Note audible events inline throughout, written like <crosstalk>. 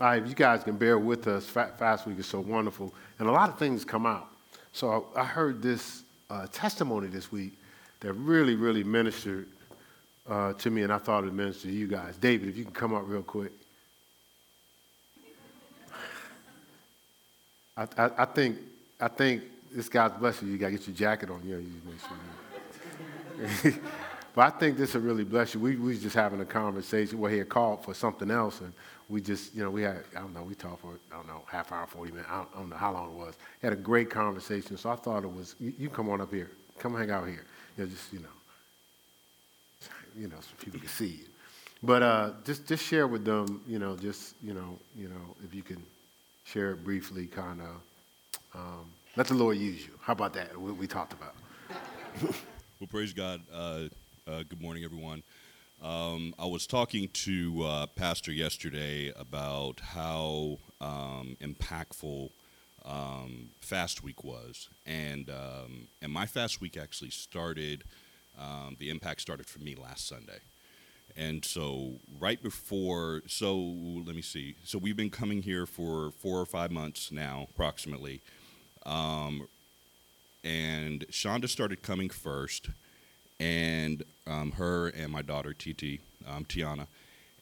If you guys can bear with us, Fast Week is so wonderful, and a lot of things come out. So I, heard this uh, testimony this week that really, really ministered uh, to me, and I thought it ministered to you guys. David, if you can come up real quick. I, I, I think I think this God's blessing you. You gotta get your jacket on. Yeah, you make sure. <laughs> but I think this will really bless you. We we was just having a conversation where he had called for something else, and we just you know we had I don't know we talked for I don't know half hour, forty minutes. I don't, I don't know how long it was. Had a great conversation. So I thought it was you, you come on up here, come hang out here. You know, just you know, you know, so people can see you. But uh, just just share with them, you know, just you know, you know, if you can share it briefly, kind of. Um, let the Lord use you. How about that? What we talked about. well, praise God. Uh, uh, good morning, everyone. Um, I was talking to uh, Pastor yesterday about how um, impactful um, Fast Week was, and um, and my Fast Week actually started. Um, the impact started for me last Sunday. And so, right before, so let me see. So, we've been coming here for four or five months now, approximately. Um, and Shonda started coming first, and um, her and my daughter TT, um, Tiana,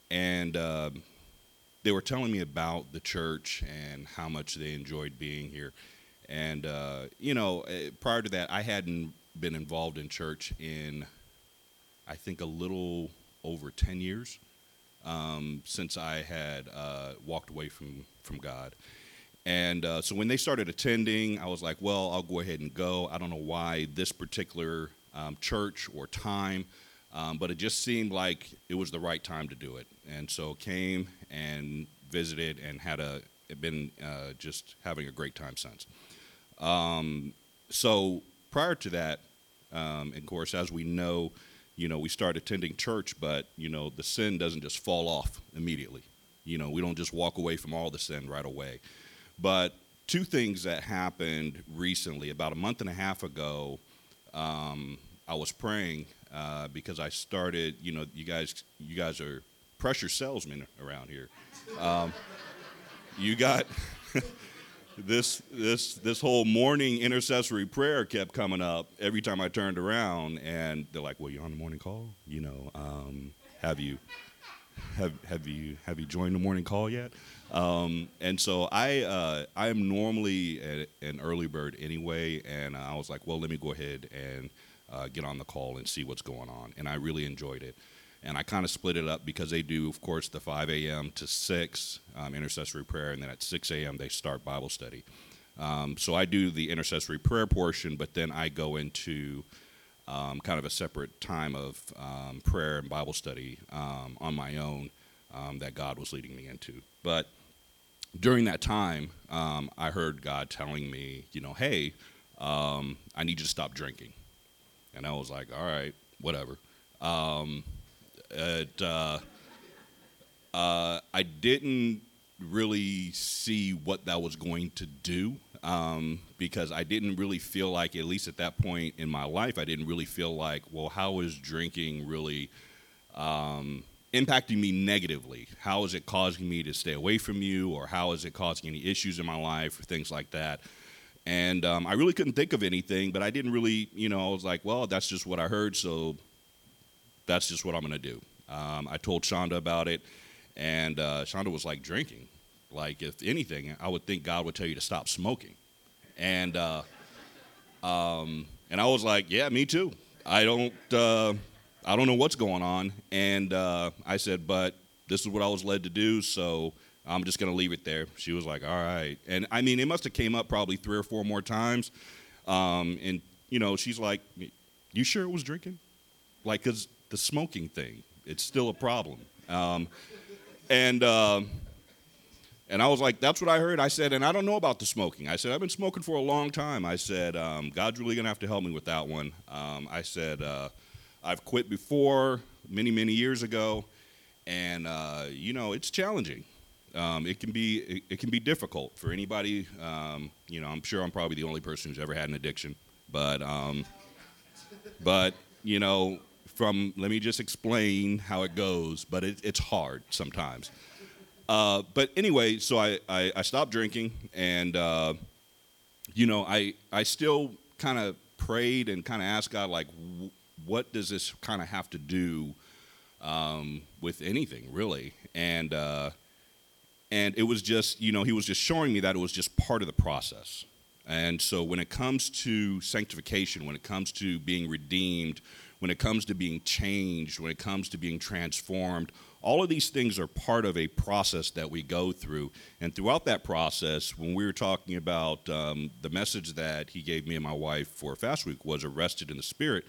and uh, they were telling me about the church and how much they enjoyed being here. And uh, you know, eh, prior to that, I hadn't been involved in church in, I think, a little over ten years um, since I had uh, walked away from from God. And uh, so when they started attending, I was like, well, I'll go ahead and go. I don't know why this particular um, church or time, um, but it just seemed like it was the right time to do it. And so came and visited and had a been uh, just having a great time since. Um, so prior to that, um, of course, as we know, you know, we start attending church, but you know, the sin doesn't just fall off immediately. You know, we don't just walk away from all the sin right away. But two things that happened recently, about a month and a half ago, um, I was praying uh, because I started. You know, you guys, you guys are pressure salesmen around here. Um, you got <laughs> this this this whole morning intercessory prayer kept coming up every time I turned around, and they're like, "Well, you on the morning call? You know, um, have you have have you have you joined the morning call yet?" Um, and so I uh, I am normally a, an early bird anyway, and I was like, well, let me go ahead and uh, get on the call and see what's going on, and I really enjoyed it. And I kind of split it up because they do, of course, the 5 a.m. to 6 um, intercessory prayer, and then at 6 a.m. they start Bible study. Um, so I do the intercessory prayer portion, but then I go into um, kind of a separate time of um, prayer and Bible study um, on my own um, that God was leading me into. But during that time, um, I heard God telling me, you know, hey, um, I need you to stop drinking. And I was like, all right, whatever. Um, it, uh, uh, I didn't really see what that was going to do um, because I didn't really feel like, at least at that point in my life, I didn't really feel like, well, how is drinking really um, impacting me negatively? How is it causing me to stay away from you, or how is it causing any issues in my life, or things like that? And um, I really couldn't think of anything, but I didn't really, you know, I was like, well, that's just what I heard, so that's just what I'm going to do. Um, I told Shonda about it, and uh, Shonda was like, drinking. Like, if anything, I would think God would tell you to stop smoking. And, uh, um, and I was like, yeah, me too. I don't, uh, I don't know what's going on. And uh, I said, but this is what I was led to do, so I'm just going to leave it there. She was like, all right. And I mean, it must have came up probably three or four more times. Um, and, you know, she's like, you sure it was drinking? Like, because the smoking thing, it's still a problem. Um, and, uh, and I was like, that's what I heard. I said, and I don't know about the smoking. I said, I've been smoking for a long time. I said, um, God's really going to have to help me with that one. Um, I said, uh, I've quit before many, many years ago, and uh, you know it's challenging. Um, it can be it, it, can be difficult for anybody. Um, you know, I'm sure I'm probably the only person who's ever had an addiction, but um, but you know, from let me just explain how it goes. But it, it's hard sometimes. Uh, but anyway, so I, I, I stopped drinking, and uh, you know, I I still kind of prayed and kind of asked God, like, what does this kind of have to do um, with anything, really? And uh, and it was just, you know, He was just showing me that it was just part of the process. And so when it comes to sanctification, when it comes to being redeemed, when it comes to being changed, when it comes to being transformed, all of these things are part of a process that we go through. And throughout that process, when we were talking about um, the message that he gave me and my wife for Fast Week was arrested in the spirit,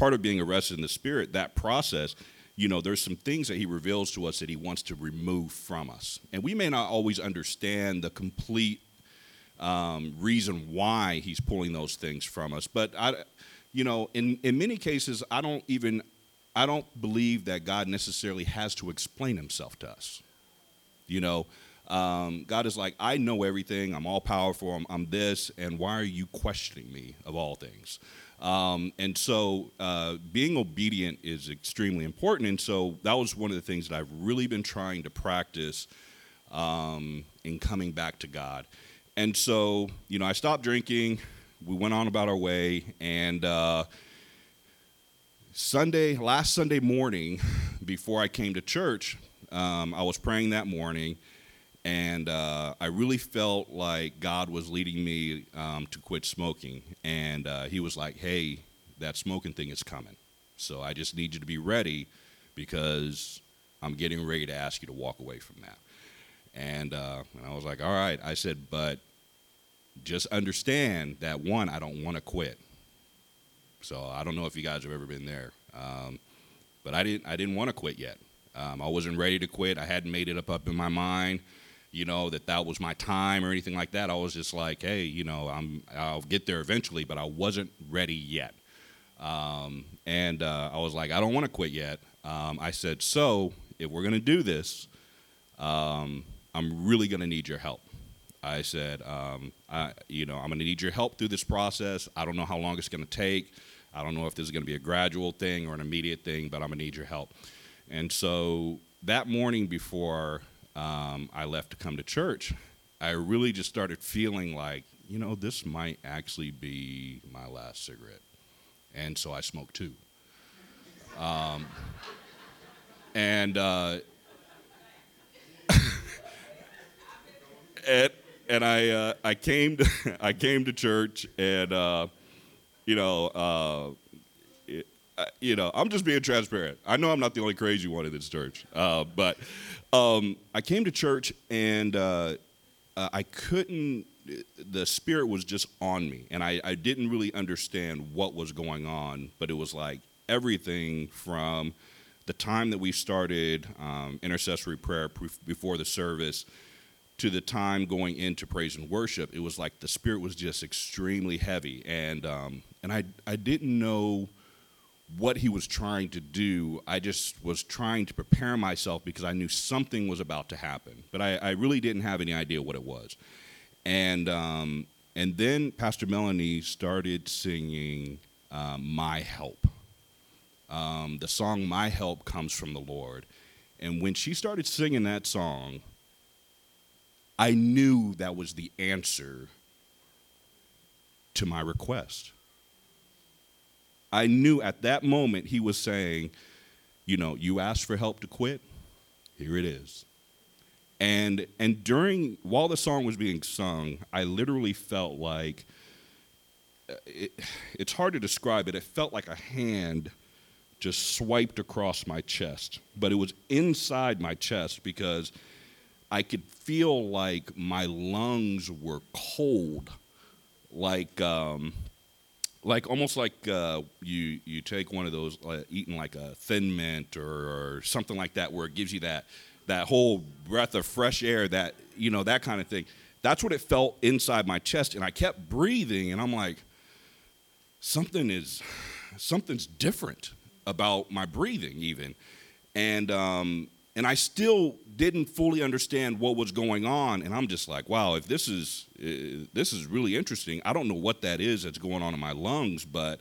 part of being arrested in the spirit, that process, you know, there's some things that he reveals to us that he wants to remove from us. And we may not always understand the complete um, reason why he's pulling those things from us. But I, you know, in, in many cases, I don't even I don't believe that God necessarily has to explain himself to us. You know, um, God is like, I know everything. I'm all powerful. I'm, I'm, this. And why are you questioning me of all things? Um, and so uh, being obedient is extremely important. And so that was one of the things that I've really been trying to practice um, in coming back to God. And so, you know, I stopped drinking. We went on about our way. And, uh, Sunday, last Sunday morning, before I came to church, um, I was praying that morning, and uh, I really felt like God was leading me um, to quit smoking. And uh, He was like, hey, that smoking thing is coming. So I just need you to be ready because I'm getting ready to ask you to walk away from that. And, uh, and I was like, all right. I said, but just understand that one, I don't want to quit. So I don't know if you guys have ever been there, um, but I didn't. I didn't want to quit yet. Um, I wasn't ready to quit. I hadn't made it up up in my mind, you know, that that was my time or anything like that. I was just like, hey, you know, I'm. I'll get there eventually, but I wasn't ready yet. Um, and uh, I was like, I don't want to quit yet. Um, I said, so if we're going to do this, um, I'm really going to need your help. I said, um, I, you know, I'm going to need your help through this process. I don't know how long it's going to take. I don't know if this is going to be a gradual thing or an immediate thing, but I'm going to need your help. And so that morning before um, I left to come to church, I really just started feeling like, you know, this might actually be my last cigarette. And so I smoked two. Um, and, uh, <laughs> and, and I, uh, I, came to, <laughs> I came to church and, uh, you know, uh, you know, I'm just being transparent. I know I'm not the only crazy one in this church, uh, but um, I came to church and uh, uh, I couldn't. The spirit was just on me, and I, I didn't really understand what was going on. But it was like everything from the time that we started um, intercessory prayer before the service to the time going into praise and worship, it was like the spirit was just extremely heavy, and um, and I I didn't know what he was trying to do. I just was trying to prepare myself because I knew something was about to happen, but I, I really didn't have any idea what it was. And um, and then Pastor Melanie started singing um, "My Help." Um, the song "My Help" comes from the Lord, and when she started singing that song, I knew that was the answer to my request. I knew at that moment he was saying, you know, you asked for help to quit, here it is. And and during while the song was being sung, I literally felt like uh, it, it's hard to describe it. It felt like a hand just swiped across my chest, but it was inside my chest because I could feel like my lungs were cold, like um, like almost like uh, you you take one of those uh, eating like a thin mint or, or, something like that, where it gives you that that whole breath of fresh air, that you know that kind of thing. That's what it felt inside my chest, and I kept breathing, and I'm like, something is something's different about my breathing, even, and um, and I still didn't fully understand what was going on and i'm just like wow if this is uh, this is really interesting i don't know what that is that's going on in my lungs but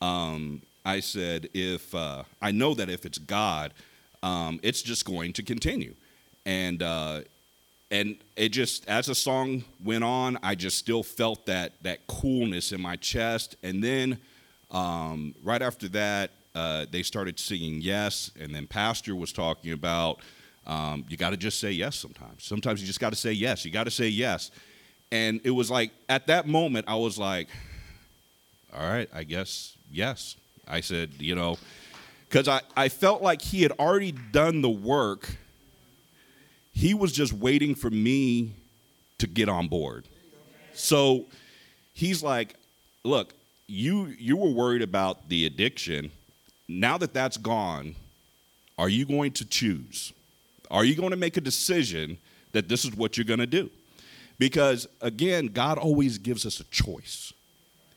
um, i said if uh, i know that if it's god um, it's just going to continue and uh, and it just as the song went on, I just still felt that that coolness in my chest. And then um, right after that, uh, they started singing yes, and then Pastor was talking about um, you got to just say yes sometimes. Sometimes you just got to say yes. You got to say yes. And it was like at that moment, I was like, all right, I guess yes. I said, you know, because I, I felt like he had already done the work. He was just waiting for me to get on board. So he's like, look, you you were worried about the addiction. Now that that's gone, are you going to choose? Are you going to make a decision that this is what you're going to do? Because again, God always gives us a choice.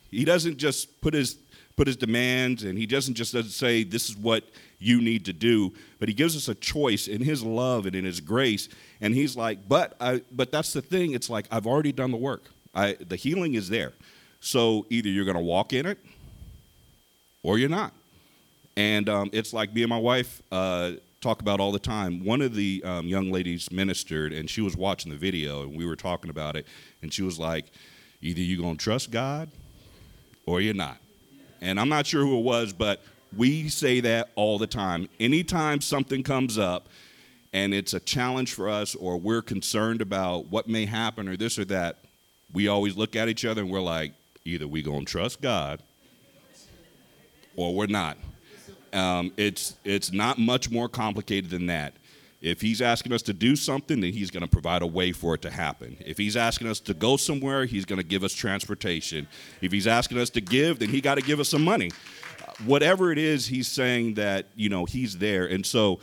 He doesn't just put his put his demands and he doesn't just doesn't say this is what you need to do, but he gives us a choice in his love and in his grace. And he's like, but I but that's the thing, it's like I've already done the work. I the healing is there. So either you're gonna walk in it or you're not. And um, it's like me and my wife uh, talk about all the time. One of the um, young ladies ministered, and she was watching the video, and we were talking about it, and she was like, "Either you're gonna trust God, or you're not." And I'm not sure who it was, but we say that all the time. Anytime something comes up, and it's a challenge for us, or we're concerned about what may happen, or this or that, we always look at each other and we're like, either we're gonna trust God, or we're not. Um, it's it's not much more complicated than that. If he's asking us to do something, then he's going to provide a way for it to happen. If he's asking us to go somewhere, he's going to give us transportation. If he's asking us to give, then he got to give us some money. Whatever it is, he's saying that you know he's there. And so,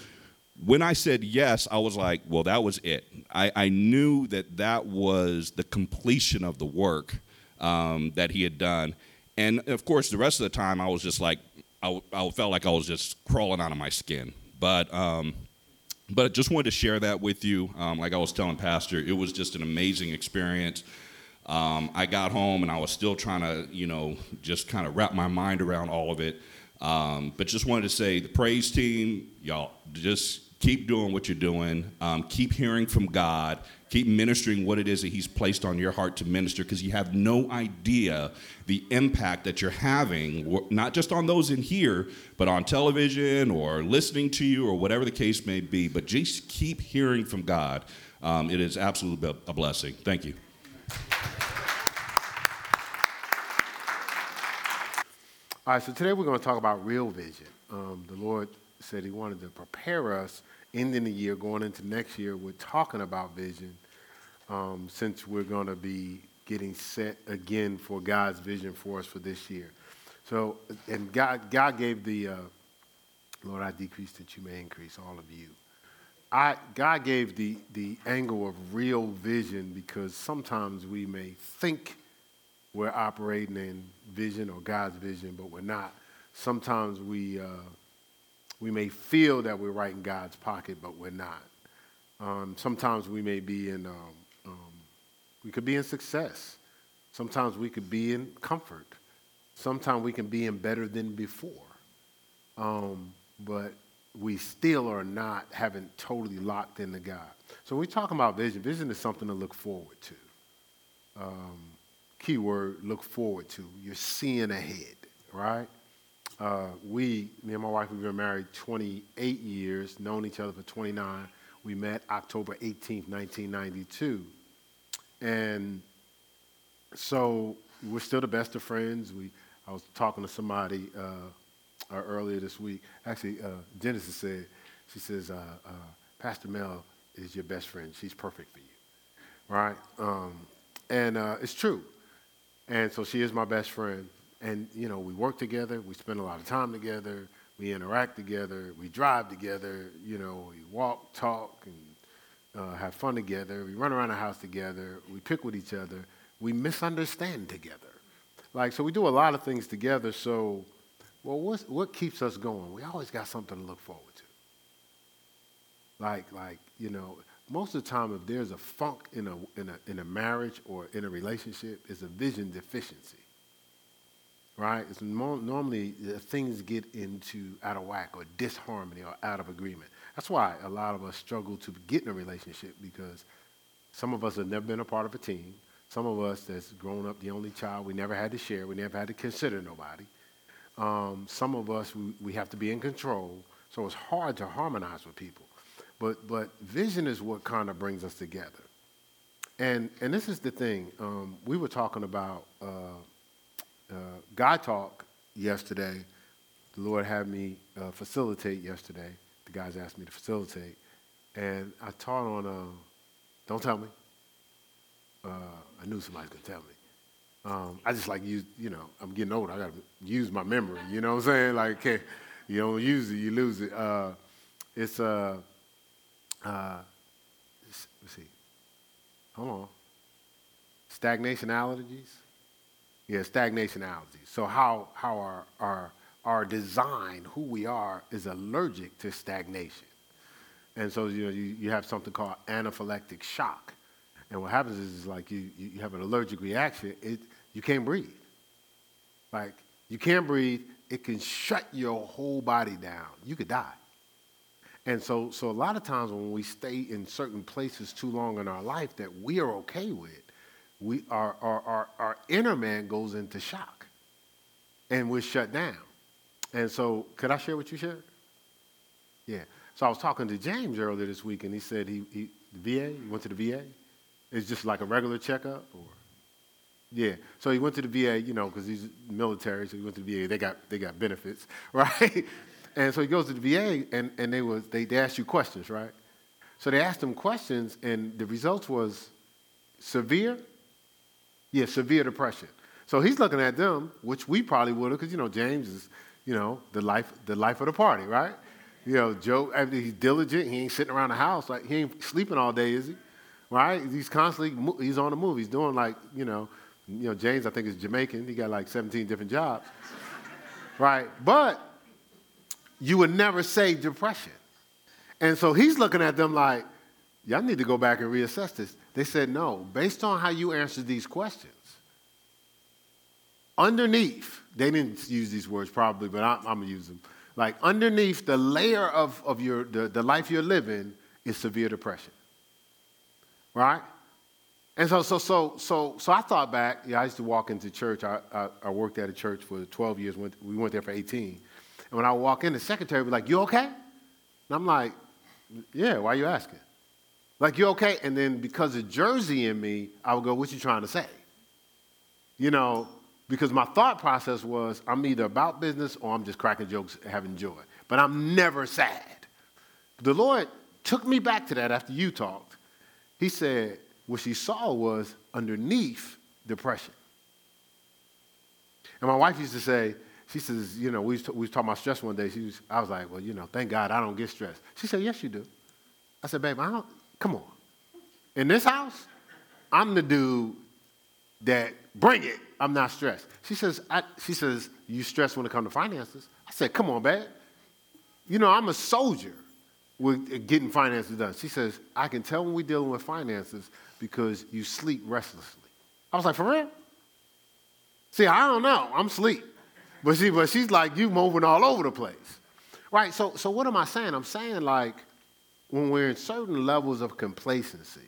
when I said yes, I was like, well, that was it. I, I knew that that was the completion of the work um, that he had done. And of course, the rest of the time, I was just like, I, I felt like I was just crawling out of my skin. But um, but I just wanted to share that with you. Um, like I was telling Pastor, it was just an amazing experience. Um, I got home and I was still trying to, you know, just kind of wrap my mind around all of it. Um, but just wanted to say, the praise team, y'all, just keep doing what you're doing. Um, keep hearing from God. Keep ministering what it is that He's placed on your heart to minister because you have no idea the impact that you're having, not just on those in here, but on television or listening to you or whatever the case may be. But just keep hearing from God. Um, it is absolutely a blessing. Thank you. All right, so today we're going to talk about real vision. Um, the Lord said He wanted to prepare us ending the year, going into next year, we're talking about vision um, since we're going to be getting set again for God's vision for us for this year. So, and God, God gave the, uh, Lord, I decrease that you may increase, all of you. I, God gave the, the angle of real vision because sometimes we may think we're operating in vision or God's vision, but we're not. Sometimes we, uh, we may feel that we're right in God's pocket, but we're not. Um, sometimes we may be in, um, um, we could be in success. Sometimes we could be in comfort. Sometimes we can be in better than before. Um, but we still are not having totally locked into God. So when we talk about vision, vision is something to look forward to. Um, keyword, look forward to. You're seeing ahead, right? Uh, we, me and my wife, we've been married 28 years, known each other for 29. We met October 18th, 1992. And so we're still the best of friends. We, I was talking to somebody uh, uh, earlier this week. Actually, uh, Genesis said, she says, uh, uh, Pastor Mel is your best friend. She's perfect for you, right? Um, and it's true. And so she is my best friend and you know we work together we spend a lot of time together we interact together we drive together you know we walk talk and uh, have fun together we run around the house together we pick with each other we misunderstand together. Like so we do a lot of things together so well what's, what keeps us going? We always got something to look forward to. Like like you know most of the time if there's a funk in a, in a, in a marriage or in a relationship it's a vision deficiency right? It's normally things get into out of whack or disharmony or out of agreement. That's why a lot of us struggle to get in a relationship because some of us have never been a part of a team. Some of us that's grown up the only child, we never had to share, we never had to consider nobody. Um, some of us, we, we have to be in control, so it's hard to harmonize with people. But, but vision is what kind of brings us together. And, and this is the thing. Um, we were talking about uh, uh, God Talk yesterday. The Lord had me uh, facilitate yesterday. The guys asked me to facilitate. And I taught on, uh, don't tell me. Uh, I knew somebody to tell me. Um, I just like use, you know, I'm getting old. I got to use my memory. You know what I'm saying? Like, okay, <laughs> you don't use it, you lose it. Uh, it's, uh, uh, let's see. Hold on. Stagnation allergies? Yeah, stagnation allergies. So how, how our, our, our design, who we are, is allergic to stagnation. And so you, know, you, you have something called anaphylactic shock. And what happens is, is like you, you have an allergic reaction, it, you can't breathe. Like, you can't breathe, it can shut your whole body down. You could die. And so, so a lot of times when we stay in certain places too long in our life that we are okay with, we, our, our, our, our inner man goes into shock and we're shut down. And so, could I share what you shared? Yeah. So I was talking to James earlier this week, and he said he, he the VA, he went to the VA. It's just like a regular checkup, or yeah. So he went to the VA, you know, because he's military, so he went to the VA. They got they got benefits, <laughs> right? And so he goes to the VA, and, and they, was, they, they asked you questions, right? So they asked him questions, and the results was severe, yeah, severe depression. So he's looking at them, which we probably would have, because, you know, James is, you know, the life, the life of the party, right? You know, Joe, I mean, he's diligent. He ain't sitting around the house. Like, he ain't sleeping all day, is he? Right? He's constantly, he's on the move. He's doing like, you know, you know, James, I think, is Jamaican. He got like 17 different jobs. <laughs> right? But you would never say depression. And so he's looking at them like, y'all need to go back and reassess this. They said, no, based on how you answered these questions, underneath, they didn't use these words probably, but I'm, I'm going to use them. Like underneath the layer of, of your, the, the life you're living is severe depression. Right? And so, so, so, so, so I thought back. Yeah, I used to walk into church. I, I, I worked at a church for 12 years. Went, We went there for 18. And when I walk in, the secretary was like, You okay? And I'm like, Yeah, why are you asking? Like, you okay? And then because of Jersey in me, I would go, What you trying to say? You know, because my thought process was I'm either about business or I'm just cracking jokes, having joy. But I'm never sad. The Lord took me back to that after you talked. He said, what she saw was underneath depression. And my wife used to say, she says, you know, we was, t- we was talking about stress one day. She was, I was like, well, you know, thank God I don't get stressed. She said, yes, you do. I said, babe, I don't, come on. In this house, I'm the dude that bring it. I'm not stressed. She says, I, she says, you stressed when it comes to finances. I said, come on, babe. You know, I'm a soldier with uh, getting finances done. She says, I can tell when we're dealing with finances because you sleep restlessly. I was like, for real? See, I don't know. I'm sleep. But she, but she's like you moving all over the place. Right? So, so what am I saying? I'm saying like when we're in certain levels of complacency,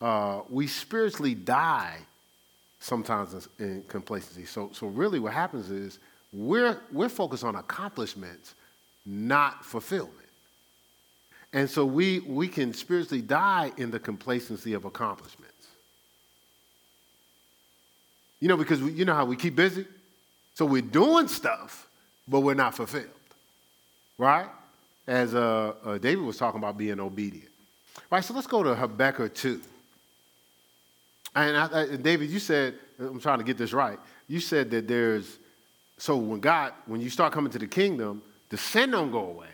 uh, we spiritually die sometimes in complacency. So, so really what happens is we're, we're focused on accomplishments, not fulfillment. And so we, we can spiritually die in the complacency of accomplishments. You know, because we, you know how we keep busy? So we're doing stuff, but we're not fulfilled, right? As uh, uh, David was talking about being obedient. Right, so let's go to Habakkuk 2. And, I, I, David, you said, I'm trying to get this right. You said that there's, so when God, when you start coming to the kingdom, the sin don't go away.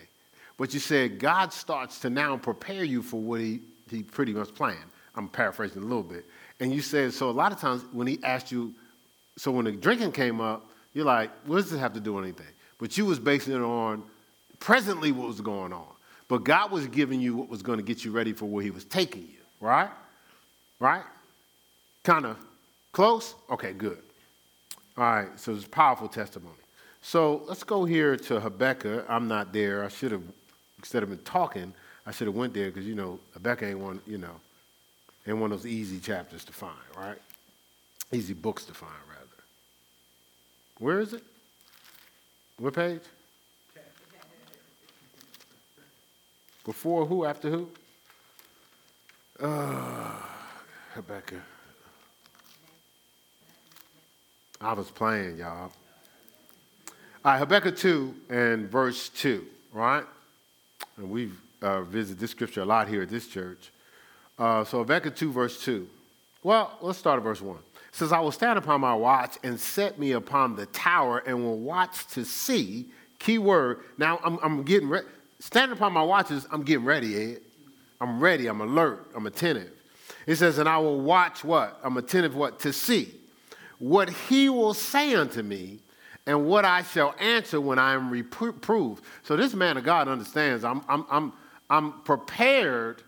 But you said God starts to now prepare you for what he, he pretty much planned. I'm paraphrasing a little bit. And you said, so a lot of times when he asked you, so when the drinking came up, you're like, what does this have to do with anything? But you was basing it on presently what was going on. But God was giving you what was going to get you ready for where he was taking you, right? Right? Kind of close? Okay, good. All right, so it's powerful testimony. So let's go here to Habakkuk. I'm not there. I should have instead of been talking, I should have went there because, you know, Habakkuk ain't one, you know, ain't one of those easy chapters to find, right? Easy books to find, rather. Where is it? What page? Before who? After who? Uh, Habakkuk. I was playing, y'all. All right, Habakkuk 2 and verse 2, right? And we've uh, visited this scripture a lot here at this church. Uh, so Habakkuk 2, verse 2. Well, let's start at verse 1. It says, I will stand upon my watch and set me upon the tower and will watch to see. Key word. Now, I'm, I'm getting ready. Standing upon my watches, I'm getting ready, Ed. I'm ready. I'm alert. I'm attentive. It says, and I will watch what? I'm attentive what? To see what he will say unto me and what I shall answer when I am reproved. So this man of God understands I'm, I'm, I'm, I'm prepared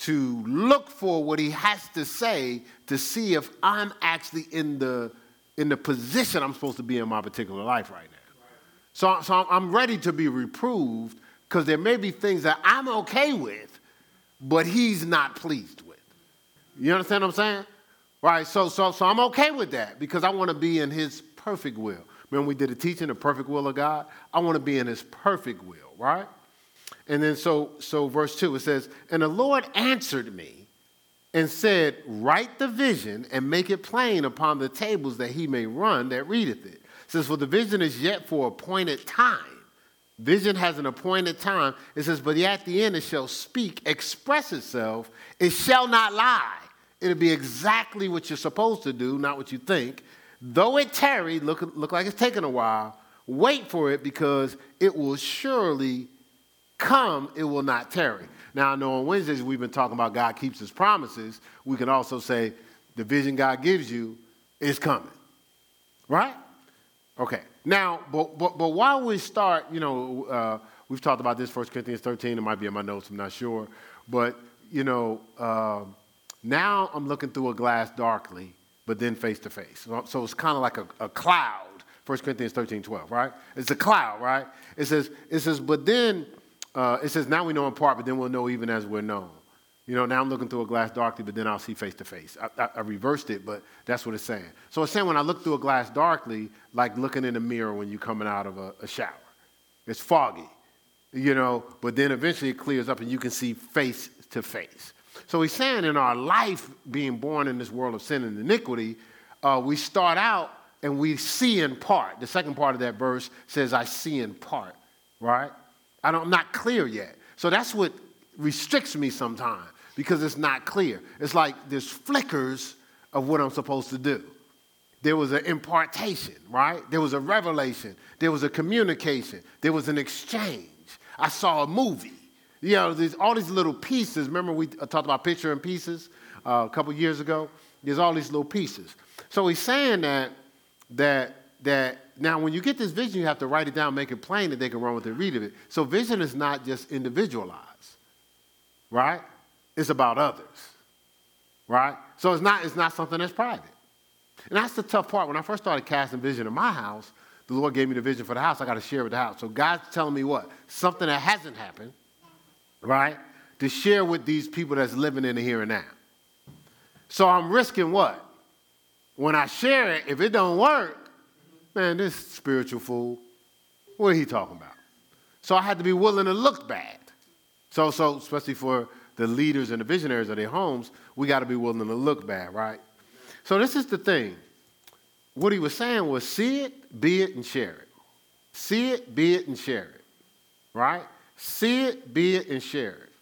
to look for what he has to say to see if I'm actually in the, in the position I'm supposed to be in my particular life right now. So, so I'm ready to be reproved because there may be things that I'm okay with, but he's not pleased with. You understand what I'm saying? Right? So, so, so I'm okay with that because I want to be in his perfect will. Remember, we did a teaching, the perfect will of God? I want to be in his perfect will, right? And then so, so verse 2, it says, And the Lord answered me and said, Write the vision and make it plain upon the tables that he may run that readeth it. It says, For the vision is yet for appointed time. Vision has an appointed time. It says, But at the end it shall speak, express itself, it shall not lie. It'll be exactly what you're supposed to do, not what you think. Though it tarry, look, look like it's taking a while, wait for it because it will surely come, it will not tarry. Now, I know on Wednesdays we've been talking about God keeps his promises. We can also say the vision God gives you is coming. Right? Okay. Now, but, but, but while we start, you know, uh, we've talked about this, 1 Corinthians 13. It might be in my notes, I'm not sure. But, you know, uh, now I'm looking through a glass darkly, but then face to face. So it's kind of like a, a cloud. 1 Corinthians 13, 12, right? It's a cloud, right? It says, it says, but then, uh, it says, now we know in part, but then we'll know even as we're known. You know, now I'm looking through a glass darkly, but then I'll see face to face. I reversed it, but that's what it's saying. So it's saying when I look through a glass darkly, like looking in a mirror when you're coming out of a, a shower. It's foggy, you know, but then eventually it clears up and you can see face to face. So he's saying in our life, being born in this world of sin and iniquity, uh, we start out and we see in part. The second part of that verse says, I see in part, right? I don't, I'm not clear yet. So that's what restricts me sometimes because it's not clear. It's like there's flickers of what I'm supposed to do. There was an impartation, right? There was a revelation. There was a communication. There was an exchange. I saw a movie. You know, there's all these little pieces. Remember, we talked about picture and pieces uh, a couple years ago? There's all these little pieces. So he's saying that, that, that now when you get this vision, you have to write it down, make it plain that they can run with it, read of it. So vision is not just individualized, right? It's about others, right? So it's not, it's not something that's private. And that's the tough part. When I first started casting vision in my house, the Lord gave me the vision for the house. I got to share with the house. So God's telling me what? Something that hasn't happened right? To share with these people that's living in the here and now. So I'm risking what? When I share it, if it don't work, man, this spiritual fool, what are he talking about? So I had to be willing to look bad. So, so especially for the leaders and the visionaries of their homes, we got to be willing to look bad, right? So this is the thing. What he was saying was see it, be it, and share it. See it, be it, and share it. Right? See it, be it, and share it.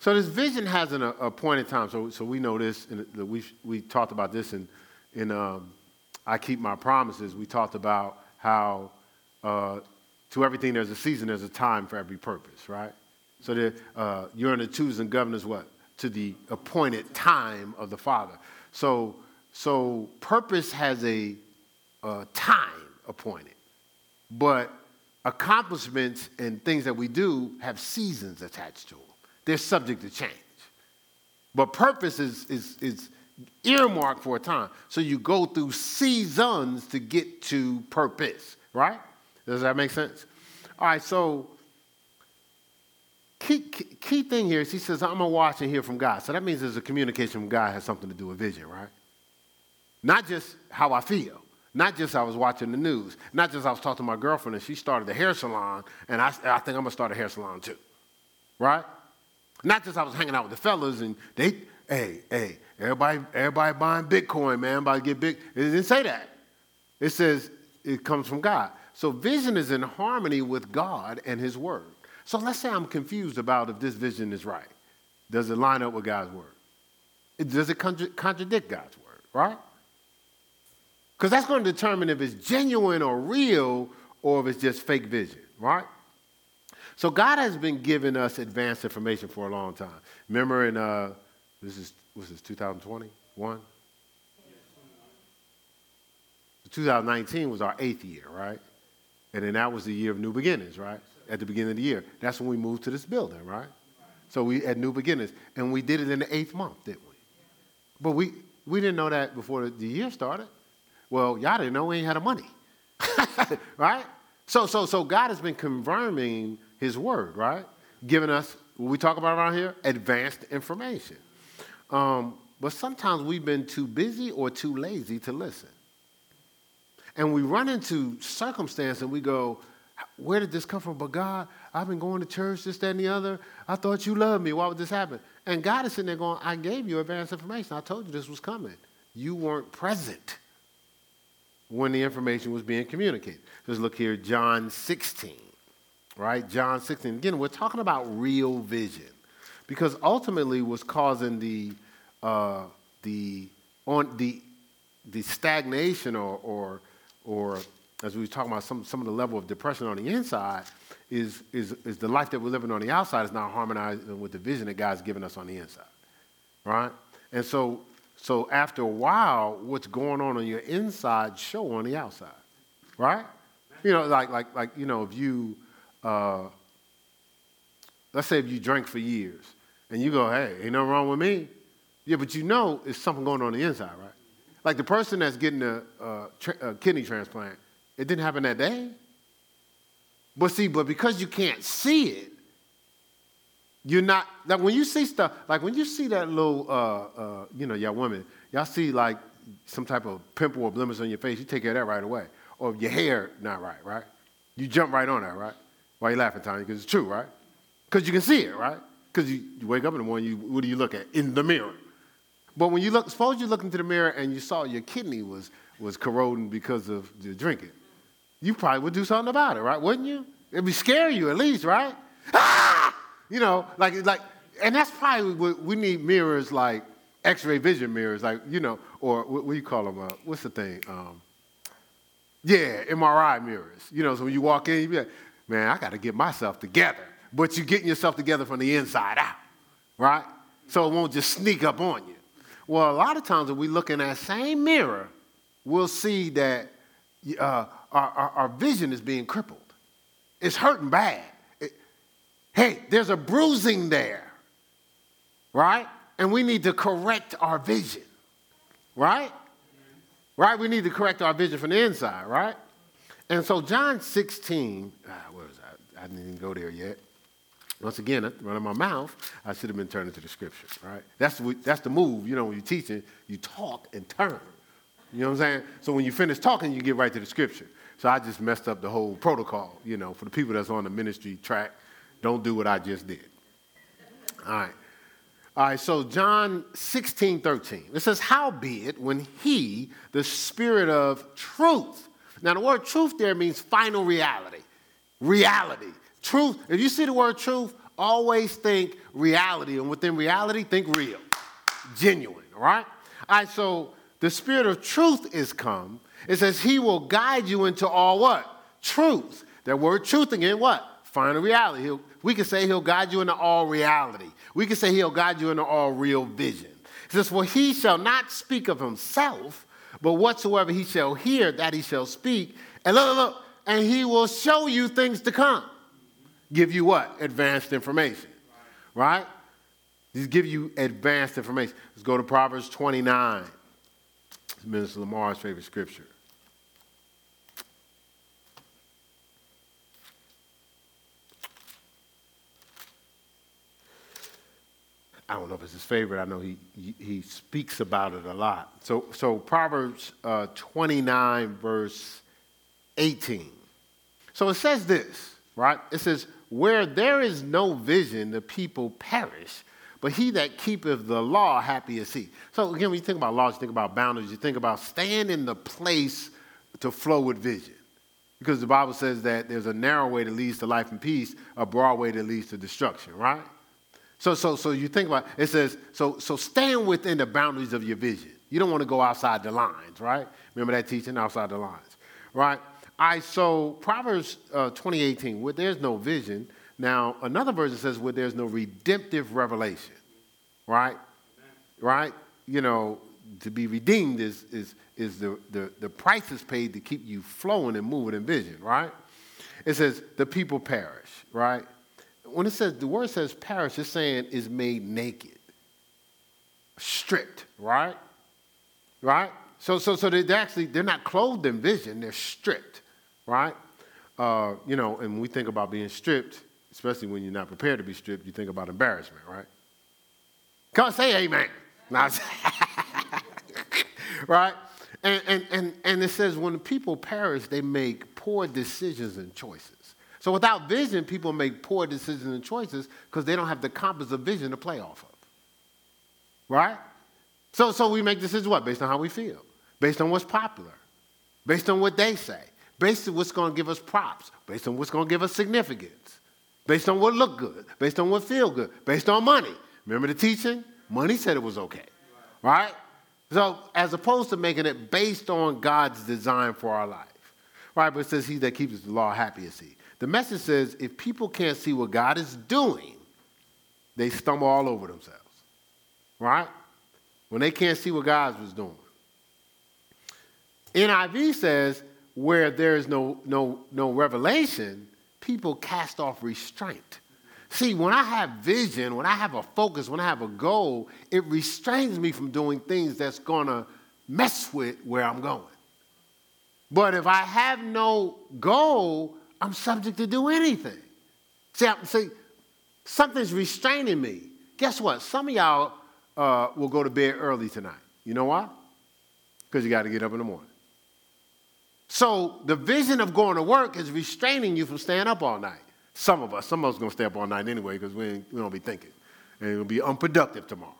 So this vision has an appointed time. So, so we know this, and we, we talked about this in, in um, I Keep My Promises. We talked about how uh, to everything there's a season, there's a time for every purpose, right? So that uh, you're in the and governors what? To the appointed time of the Father. So, so purpose has a, a time appointed, but accomplishments and things that we do have seasons attached to them. They're subject to change. But purpose is, is, is earmarked for a time. So you go through seasons to get to purpose, right? Does that make sense? All right, so key, key, thing here is he says, I'm going to watch and hear from God. So that means there's a communication from God has something to do with vision, right? Not just how I feel. Not just I was watching the news. Not just I was talking to my girlfriend and she started a hair salon, and I, I think I'm going to start a hair salon too. Right? Not just I was hanging out with the fellas and they, hey, hey, everybody, everybody buying Bitcoin, man, about to get big. It didn't say that. It says it comes from God. So vision is in harmony with God and His Word. So let's say I'm confused about if this vision is right. Does it line up with God's Word? Does it contradict God's Word, right? Because that's going to determine if it's genuine or real or if it's just fake vision, right? So God has been giving us advanced information for a long time. Remember in, uh, this is, was this 2021? 2019 was our eighth year, right? And then that was the year of new beginnings, right? At the beginning of the year. That's when we moved to this building, right? So we had new beginnings. And we did it in the eighth month, didn't we? But we, we didn't know that before the year started. Well, y'all didn't know we ain't had the money. <laughs> right? So, so, so God has been confirming his word, right? Giving us what we talk about around here, advanced information. Um, but sometimes we've been too busy or too lazy to listen. And we run into circumstance and we go, where did this come from? But God, I've been going to church, this, that, and the other. I thought you loved me. Why would this happen? And God is sitting there going, I gave you advanced information. I told you this was coming. You weren't present when the information was being communicated. Just look here, John 16, right? John 16. Again, we're talking about real vision because ultimately what's causing the, uh, the, on the, the stagnation or, or, or as we were talking about some, some of the level of depression on the inside is, is, is the life that we're living on the outside is not harmonizing with the vision that God's given us on the inside, right? And so so after a while, what's going on on your inside show on the outside, right? You know, like like like you know, if you, uh, let's say if you drank for years and you go, hey, ain't nothing wrong with me. Yeah, but you know it's something going on, on the inside, right? Like the person that's getting a, a, tra- a kidney transplant, it didn't happen that day. But see, but because you can't see it, you're not like when you see stuff like when you see that little uh, uh, you know y'all women y'all see like some type of pimple or blemish on your face you take care of that right away. Or your hair not right right? You jump right on that right? Why you laughing Tony because it's true right? Because you can see it right? Because you, you, wake up in the morning you, what do you look at? In the mirror. But when you look suppose you look into the mirror and you saw your kidney was was corroding because of the drinking you probably would do something about it right wouldn't you it'd be scare you at least right ah! You know, like, like, and that's probably what we need mirrors like X-ray vision mirrors, like you know, or what, what do you call them? Uh, what's the thing? Um, yeah, MRI mirrors. You know, so when you walk in, you be like, man, I got to get myself together. But you're getting yourself together from the inside out, right? So it won't just sneak up on you. Well, a lot of times when we look in that same mirror, we'll see that uh, our, our, our vision is being crippled. It's hurting bad. Hey, there's a bruising there, right? And we need to correct our vision, right? Right? We need to correct our vision from the inside, right? And so, John 16, ah, where was I? I didn't even go there yet. Once again, running my mouth, I should have been turning to the scripture, right? That's the, that's the move. You know, when you're teaching, you talk and turn. You know what I'm saying? So when you finish talking, you get right to the scripture. So I just messed up the whole protocol, you know, for the people that's on the ministry track don't do what I just did. All right. All right, so John 16, 13. It says, Howbeit, when he, the spirit of truth. Now, the word truth there means final reality. Reality. Truth. If you see the word truth, always think reality. And within reality, think real. Genuine, all right? All right, so the spirit of truth is come. It says, He will guide you into all what? Truth. That word truth again, what? Final reality. He'll, we can say he'll guide you into all reality. We can say he'll guide you into all real vision. It says, For he shall not speak of himself, but whatsoever he shall hear, that he shall speak. And look, look, look, and he will show you things to come. Give you what? Advanced information. Right? Just give you advanced information. Let's go to Proverbs 29. It's Minister Lamar's favorite scripture. I don't know if it's his favorite. I know he, he, speaks about it a lot. So, so Proverbs uh, 29, verse 18. So it says this, right? It says, Where there is no vision, the people perish, but he that keepeth the law, happy is he. So again, when you think about laws, you think about boundaries, you think about staying in the place to flow with vision. Because the Bible says that there's a narrow way that leads to life and peace, a broad way that leads to destruction, right? So, so, so you think about it, it says, so, so stand within the boundaries of your vision. You don't want to go outside the lines, right? Remember that teaching, outside the lines, right? I so Proverbs uh, 2018, where there's no vision. Now, another version says where there's no redemptive revelation, right? Right? You know, to be redeemed is, is, is the, the, the price is paid to keep you flowing and moving in vision, right? It says the people perish, right? When it says, the word says perish, it's saying is made naked, stripped, right? Right? So, so, so they actually, they're not clothed in vision, they're stripped, right? Uh, you know, and we think about being stripped, especially when you're not prepared to be stripped, you think about embarrassment, right? Come say amen. <laughs> <laughs> right? And, and, and, and it says when people perish, they make poor decisions and choices. So without vision, people make poor decisions and choices because they don't have the compass of vision to play off of. Right? So, so we make decisions what? Based on how we feel, based on what's popular, based on what they say, based on what's going to give us props, based on what's going to give us significance, based on what look good, based on what feel good, based on money. Remember the teaching? Money said it was okay. Right? So, as opposed to making it based on God's design for our life, right? But it says, He that keeps the law, happy is he. The message says, if people can't see what God is doing, they stumble all over themselves, right? When they can't see what God was doing. NIV says, where there is no, no, no revelation, people cast off restraint. See, when I have vision, when I have a focus, when I have a goal, it restrains me from doing things that's to mess with where I'm going. But if I have no goal, I'm subject to do anything. See, see something's restraining me. Guess what? Some of y'all uh, will go to bed early tonight. You know why? Because you got to get up in the morning. So the vision of going to work is restraining you from staying up all night. Some of us, some of us going to stay up all night anyway because we, we don't be thinking. And it'll be unproductive tomorrow.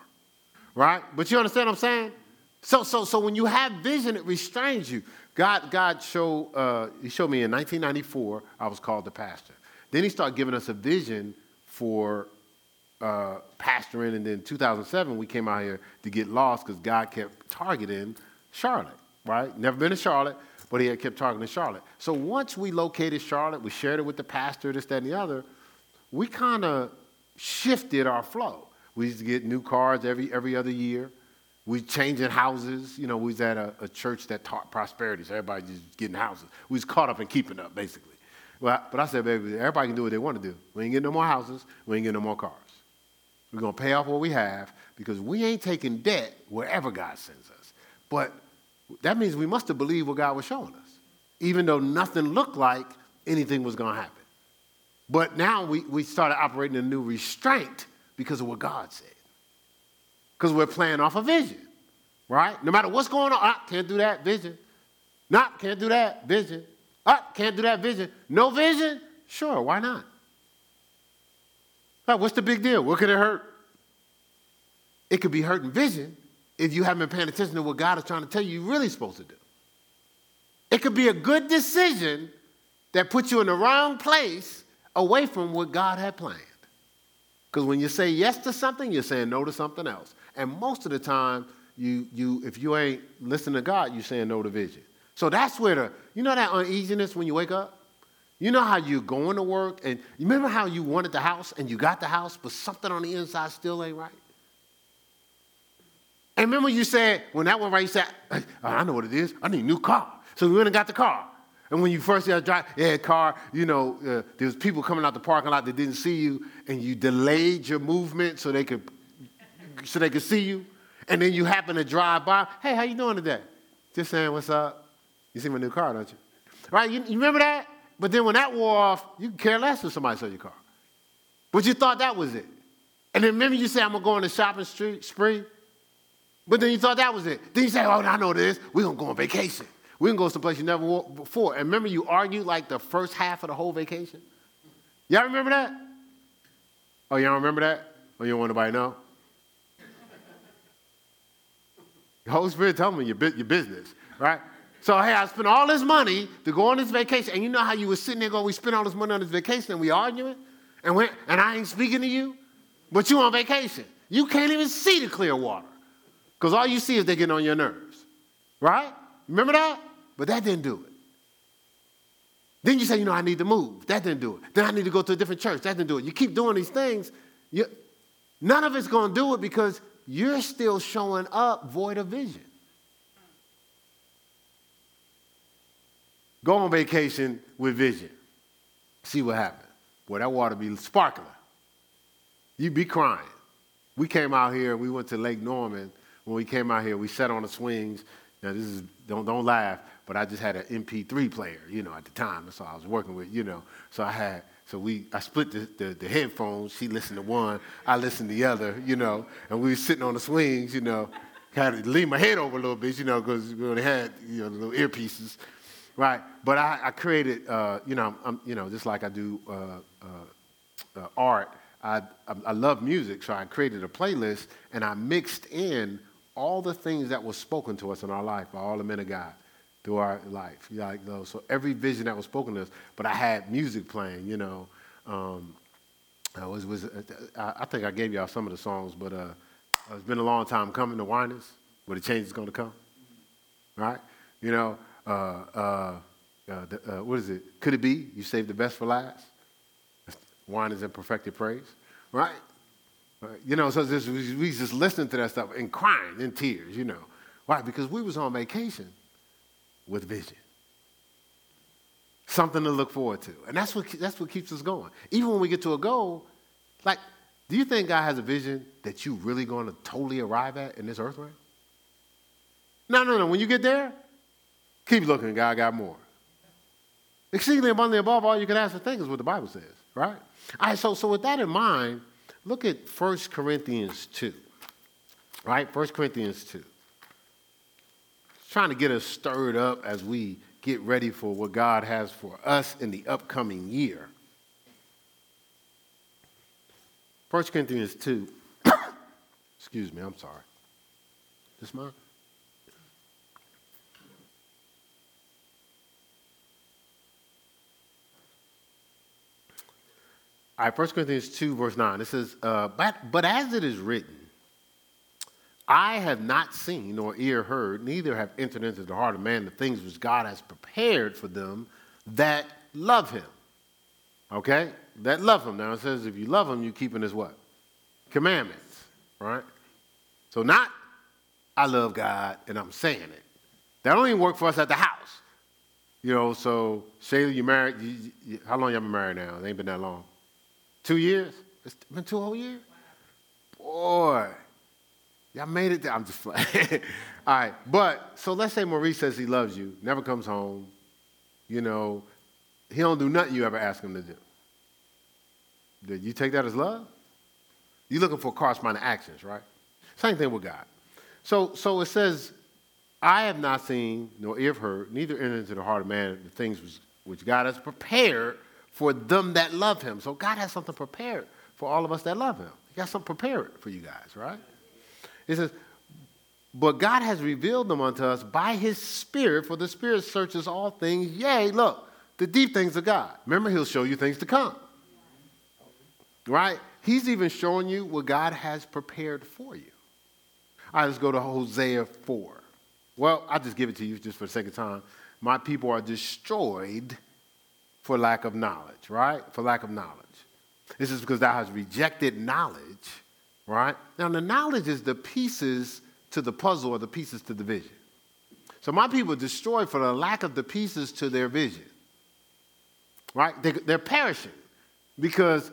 Right? But you understand what I'm saying? So, so, so when you have vision, it restrains you. God, God showed, uh, he showed me in 1994, I was called the pastor. Then he started giving us a vision for uh, pastoring. And then 2007, we came out here to get lost because God kept targeting Charlotte, right? Never been to Charlotte but he had kept to Charlotte. So once we located Charlotte, we shared it with the pastor, this, that, and the other, we kind of shifted our flow. We used to get new cars every, every other year. We changing houses. You know, we was at a, a, church that taught prosperity, so everybody just getting houses. We was caught up in keeping up, basically. Well, but I said, baby, everybody can do what they want to do. We ain't getting no more houses. We ain't getting no more cars. We're to pay off what we have because we ain't taking debt wherever God sends us. But that means we must have believed what God was showing us, even though nothing looked like anything was to happen. But now we, we started operating a new restraint because of what God said. Because we're playing off a vision, right? No matter what's going on, I can't do that, vision. Not, can't do that, vision. I can't do that, vision. No vision? Sure, why not? what's the big deal? What could it hurt? It could be hurting vision, if you haven't been paying attention to what God is trying to tell you you're really supposed to do. It could be a good decision that puts you in the wrong place away from what God had planned. Because when you say yes to something, you're saying no to something else. And most of the time, you, you, if you ain't listening to God, you're saying no to vision. So that's where the, you know that uneasiness when you wake up? You know how you're going to work and you remember how you wanted the house and you got the house, but something on the inside still ain't right? And remember you said, when that one right, you said, oh, I know what it is. I need a new car. So we went and got the car. And when you first got drive, yeah, car, you know, uh, there was people coming out the parking lot that didn't see you, and you delayed your movement so they could, so they could see you. And then you happen to drive by. Hey, how you doing today? Just saying, what's up? You see my new car, don't you? Right? You, you remember that? But then when that wore off, you care less if somebody saw your car. But you thought that was it. And then remember you say, I'm going to go on the shopping street, spree? But then you thought that was it. Then you say, oh, I know this. We're going to go on vacation. We're going to go someplace you never walked before. And remember you argued like the first half of the whole vacation? Y'all remember that? Oh, y'all remember that? Oh, you don't want nobody to know? The Holy Spirit told me your, your business, right? So, hey, I spent all this money to go on this vacation. And you know how you were sitting there going, we spent all this money on this vacation and we arguing? And, we and I ain't speaking to you? But you on vacation. You can't even see the clear water. Because all you see is they getting on your nerves. Right? Remember that? But that didn't do it. Then you say, you know, I need to move. That didn't do it. Then I need to go to a different church. That didn't do it. You keep doing these things. You, none of it's going to do it because you're still showing up void of vision. Go on vacation with vision. See what happens. Boy, that water be sparkling. You'd be crying. We came out here, we went to Lake Norman. When we came out here, we sat on the swings. Now this is don't don't laugh, but I just had an MP3 player, you know, at the time. That's all I was working with, you know. So I had so we I split the, the, the headphones. She listened to one, I listened to the other, you know, and we were sitting on the swings, you know. Kind of lean my head over a little bit, you know, because we only had you know the little earpieces, right? But I, I created, uh, you know, I'm, you know, just like I do uh, uh, uh art. I, I love music, so I created a playlist and I mixed in all the things that was spoken to us in our life by all the men of God through our life. Like those. So every vision that was spoken to us, but I had music playing, you know. Um, I was, was I think I gave y'all some of the songs, but uh, it's been a long time coming to Winans, where the change is going to come. Right? You know, uh, uh, uh the, uh, what is it? Could it be you saved the best for last? Winans in perfected praise, right? You know, so this, we just listening to that stuff and crying in tears, you know. Why? Because we was on vacation with vision. Something to look forward to. And that's what, that's what keeps us going. Even when we get to a goal, like, do you think God has a vision that you're really going to totally arrive at in this earth realm? No, no, no. When you get there, keep looking. God got more. Exceedingly abundantly above all you can ask for think is what the Bible says, right? All right, so, so with that in mind, look at 1 Corinthians 2. Right? 1 Corinthians 2. Trying to get us stirred up as we get ready for what God has for us in the upcoming year. 1 Corinthians 2. <coughs> Excuse me, I'm sorry. This mine? All right, 1 Corinthians 2, verse 9. It says, uh, but, but as it is written, I have not seen nor ear heard, neither have entered into the heart of man the things which God has prepared for them that love him. Okay? That love him. Now it says, if you love him, you're keeping his what? Commandments, right? So not, I love God and I'm saying it. That don't even work for us at the house. You know, so Shayla, you married, you, you, how long y'all been married now? It ain't been that long. Two years? It's been two whole years? Boy, y'all made it there. I'm just like, <laughs> all right. But, so let's say Maurice says he loves you, never comes home, you know, he don't do nothing you ever ask him to do. Did you take that as love? You're looking for corresponding actions, right? Same thing with God. So, so it says, I have not seen, nor ear heard, neither entered into the heart of man the things which, which God has prepared for them that love him. So God has something prepared for all of us that love him. He got something prepared for you guys, right? He says, but God has revealed them unto us by his Spirit, for the Spirit searches all things. Yea, look, the deep things of God. Remember, he'll show you things to come. Right? He's even showing you what God has prepared for you. All right, let's go to Hosea 4. Well, I'll just give it to you just for the sake of time. My people are destroyed for lack of knowledge, right? For lack of knowledge. This is because thou hast rejected knowledge, right? Now, the knowledge is the pieces to the puzzle or the pieces to the vision. So my people destroyed for the lack of the pieces to their vision, right? They, they're perishing because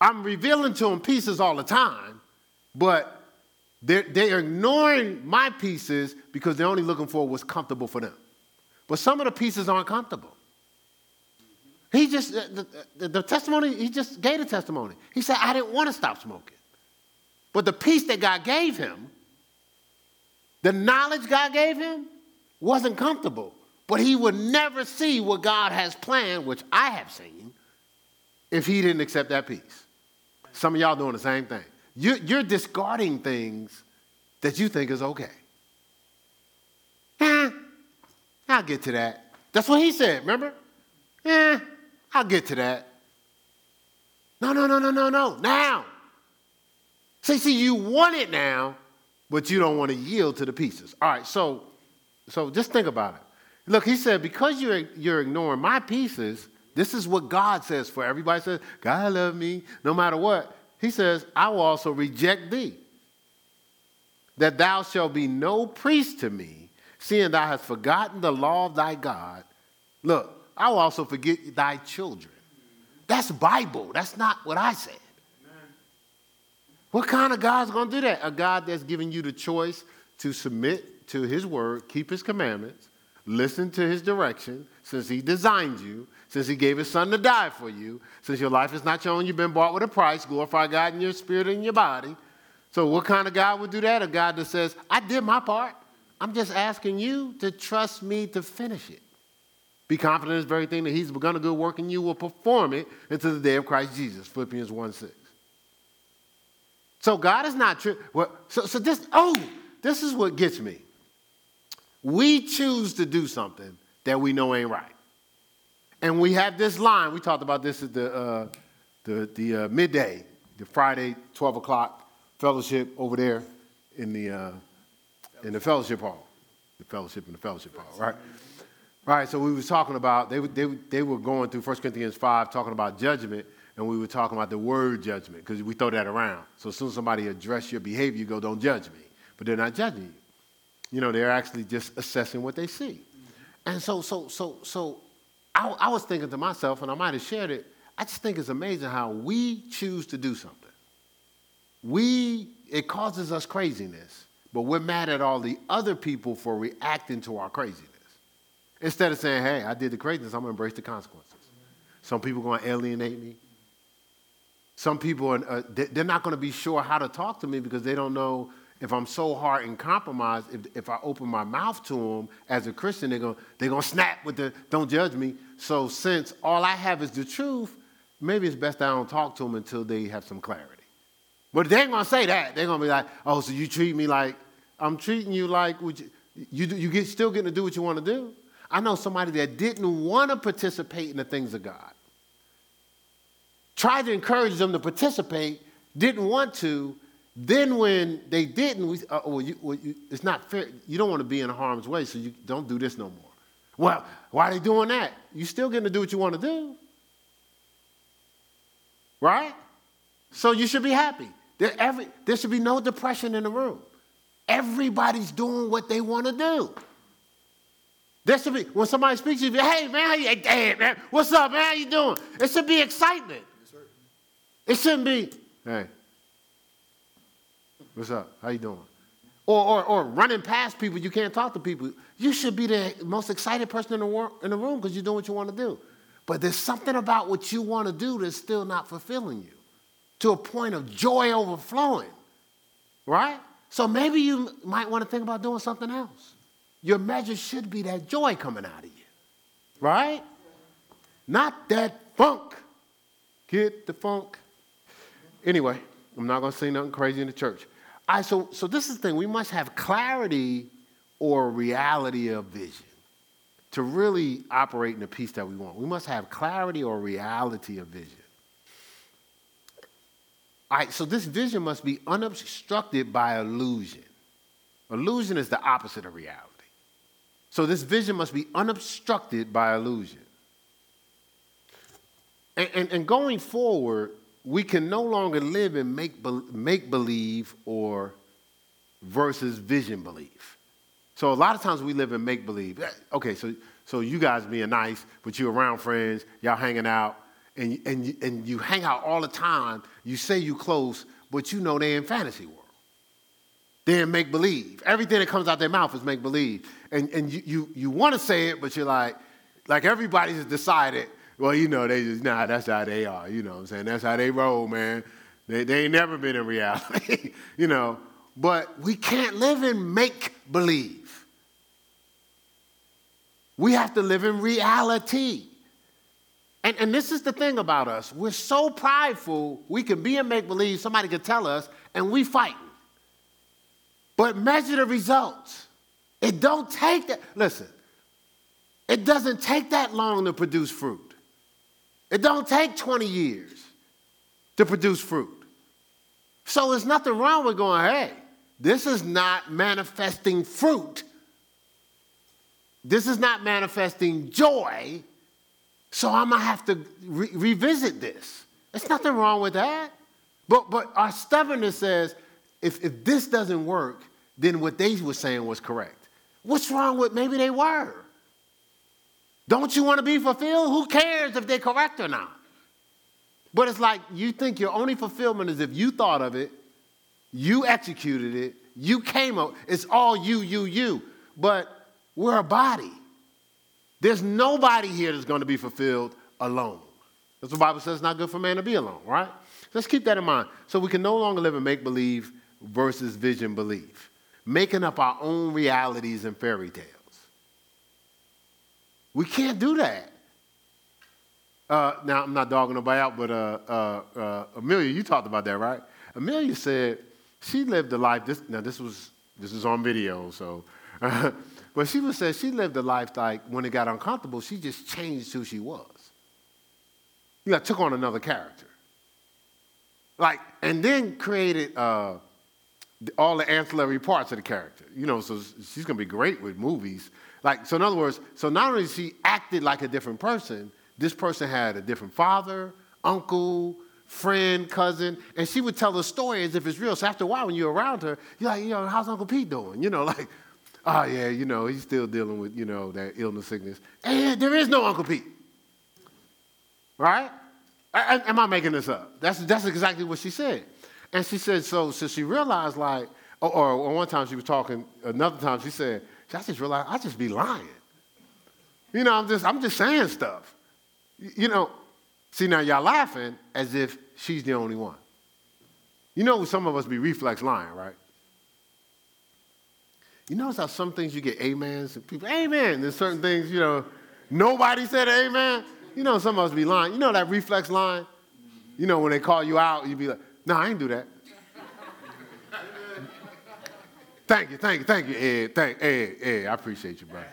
I'm revealing to them pieces all the time, but they're, they're ignoring my pieces because they're only looking for what's comfortable for them. But some of the pieces aren't comfortable. He just, the, the, the, testimony, he just gave a testimony. He said, I didn't want to stop smoking. But the peace that God gave him, the knowledge God gave him, wasn't comfortable. But he would never see what God has planned, which I have seen, if he didn't accept that peace. Some of y'all doing the same thing. You're, you're discarding things that you think is okay. Eh, I'll get to that. That's what he said, remember? Eh, I'll get to that. No, no, no, no, no, no. Now. See, see, you want it now, but you don't want to yield to the pieces. All right, so, so just think about it. Look, he said, because you're, you're ignoring my pieces, this is what God says for everybody says, God love me no matter what. He says, I will also reject thee, that thou shalt be no priest to me, seeing thou hast forgotten the law of thy God. Look, I will also forget thy children. That's Bible. That's not what I said. What kind of God's going to do that? A God that's giving you the choice to submit to his word, keep his commandments, listen to his direction, since he designed you, since he gave his son to die for you, since your life is not your own, you've been bought with a price, glorify God in your spirit and your body. So, what kind of God would do that? A God that says, I did my part. I'm just asking you to trust me to finish it. Be confident in this very thing that he's begun a good work and you will perform it until the day of Christ Jesus. Philippians 1 6. So God is not true. Well, so, so this, oh, this is what gets me. We choose to do something that we know ain't right. And we have this line, we talked about this at the, uh, the, the uh, midday, the Friday, 12 o'clock fellowship over there in the, uh, in the fellowship hall. The fellowship in the fellowship hall, right? Right, so we was talking about, they, they, they were going through 1 Corinthians 5, talking about judgment, and we were talking about the word judgment, because we throw that around. So as soon as somebody address your behavior, you go, don't judge me. But they're not judging you. You know, they're actually just assessing what they see. And so, so, so, so I, I was thinking to myself, and I might have shared it, I just think it's amazing how we choose to do something. We, it causes us craziness, but we're mad at all the other people for reacting to our craziness. Instead of saying, hey, I did the craziness, I'm to embrace the consequences. Some people to alienate me. Some people, are, uh, they're not going to be sure how to talk to me because they don't know if I'm so hard and compromised, if, if I open my mouth to them as a Christian, they're going they're gonna snap with the, don't judge me. So since all I have is the truth, maybe it's best I don't talk to them until they have some clarity. But they ain't going to say that. They're going to be like, oh, so you treat me like, I'm treating you like, you, you, you get, still getting to do what you want to do. I know somebody that didn't want to participate in the things of God. Tried to encourage them to participate, didn't want to, then when they didn't, we, uh, well, you, well you, it's not fair. You don't want to be in harm's way, so you don't do this no more. Well, why are they doing that? You still getting to do what you want to do. Right? So you should be happy. There, every, there should be no depression in the room. Everybody's doing what they want to do. There should be, when somebody speaks to you, hey man, how you, hey, man, what's up, man, how you doing? It should be excitement. It shouldn't be, hey, What's up? How you doing? Or, or, or running past people, you can't talk to people. You should be the most excited person in the, wor- in the room because you're doing what you want to do. But there's something about what you want to do that's still not fulfilling you to a point of joy overflowing, right? So maybe you might want to think about doing something else. Your measure should be that joy coming out of you, right? Not that funk. Get the funk. Anyway, I'm not going to say nothing crazy in the church. I, so, so this is the thing. We must have clarity or reality of vision to really operate in the peace that we want. We must have clarity or reality of vision. All right, so this vision must be unobstructed by illusion. Illusion is the opposite of reality. So this vision must be unobstructed by illusion. And, and, and going forward, we can no longer live in make, make believe or versus vision belief. So a lot of times we live in make believe. Eh, okay, so, so you guys being nice, but you're around friends, y'all hanging out, and, and, and you hang out all the time. You say you close, but you know they in fantasy world. They're in make believe. Everything that comes out their mouth is make believe. And, and you, you, you want to say it, but you're like, like everybody's decided well, you know, they just, nah, that's how they are. You know what I'm saying? That's how they roll, man. They, they ain't never been in reality, <laughs> you know. But we can't live in make believe. We have to live in reality. And, and this is the thing about us. We're so prideful, we can be in make believe, somebody could tell us, and we fighting. But measure the results. It don't take that. Listen, it doesn't take that long to produce fruit. It don't take 20 years to produce fruit. So there's nothing wrong with going, hey, this is not manifesting fruit. This is not manifesting joy. So I'm going to have to re- revisit this. There's nothing wrong with that. But, but our stubbornness says if, if this doesn't work, then what they were saying was correct. What's wrong with maybe they were? Don't you want to be fulfilled? Who cares if they're correct or not? But it's like you think your only fulfillment is if you thought of it, you executed it, you came up, it's all you, you, you. But we're a body. There's nobody here that's going to be fulfilled alone. That's what the Bible says it's not good for man to be alone, right? Let's keep that in mind. So we can no longer live in make believe versus vision believe, making up our own realities and fairy tales. We can't do that. Uh, now, I'm not dogging nobody out, but uh, uh, uh Amelia, you talked about that, right? Amelia said she lived a life. This, now, this was this is on video, so. <laughs> but she was said she lived a life like when it got uncomfortable, she just changed who she was. You know, took on another character. Like, and then created uh, all the ancillary parts of the character. You know, so she's gonna be great with movies. Like, so in other words, so not only she acted like a different person, this person had a different father, uncle, friend, cousin, and she would tell the story as if it's real. So after a while, when you're around her, you're like, you know, how's Uncle Pete doing? You know, <laughs> like, oh yeah, you know, he's still dealing with, you know, that illness, sickness. And there is no Uncle Pete. Right? I, am I making this up? That's, that's exactly what she said. And she said, so, so she realized, like, oh, or, or one time she was talking, another time she said, I just realized I just be lying. You know, I'm just, I'm just saying stuff. You know, see now y'all laughing as if she's the only one. You know, some of us be reflex lying, right? You notice how some things you get amens and people, amen. There's certain things, you know, nobody said amen. You know, some of us be lying. You know that reflex line? You know, when they call you out, you be like, no, I ain't do that. Thank you, thank you, thank you, Ed. Thank Ed, Ed, I appreciate you, brother.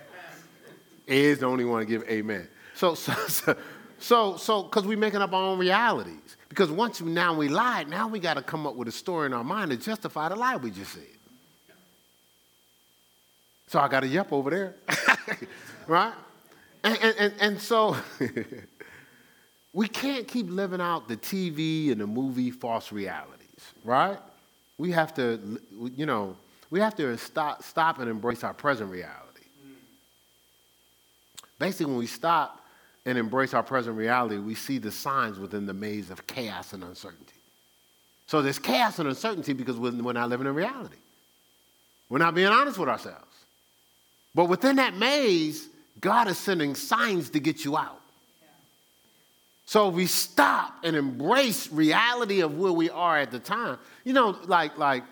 Ed's the only one to give amen. So, so, so so, so, because we're making up our own realities. Because once we, now we lied, now we got to come up with a story in our mind to justify the lie we just said. So I got a yep over there, <laughs> right? And, and, and, and so <laughs> we can't keep living out the TV and the movie false realities, right? We have to, you know, we have to stop, stop and embrace our present reality. Basically, when we stop and embrace our present reality, we see the signs within the maze of chaos and uncertainty. So there's chaos and uncertainty because we're not living in reality. We're not being honest with ourselves. But within that maze, God is sending signs to get you out. So we stop and embrace reality of where we are at the time. You know, like like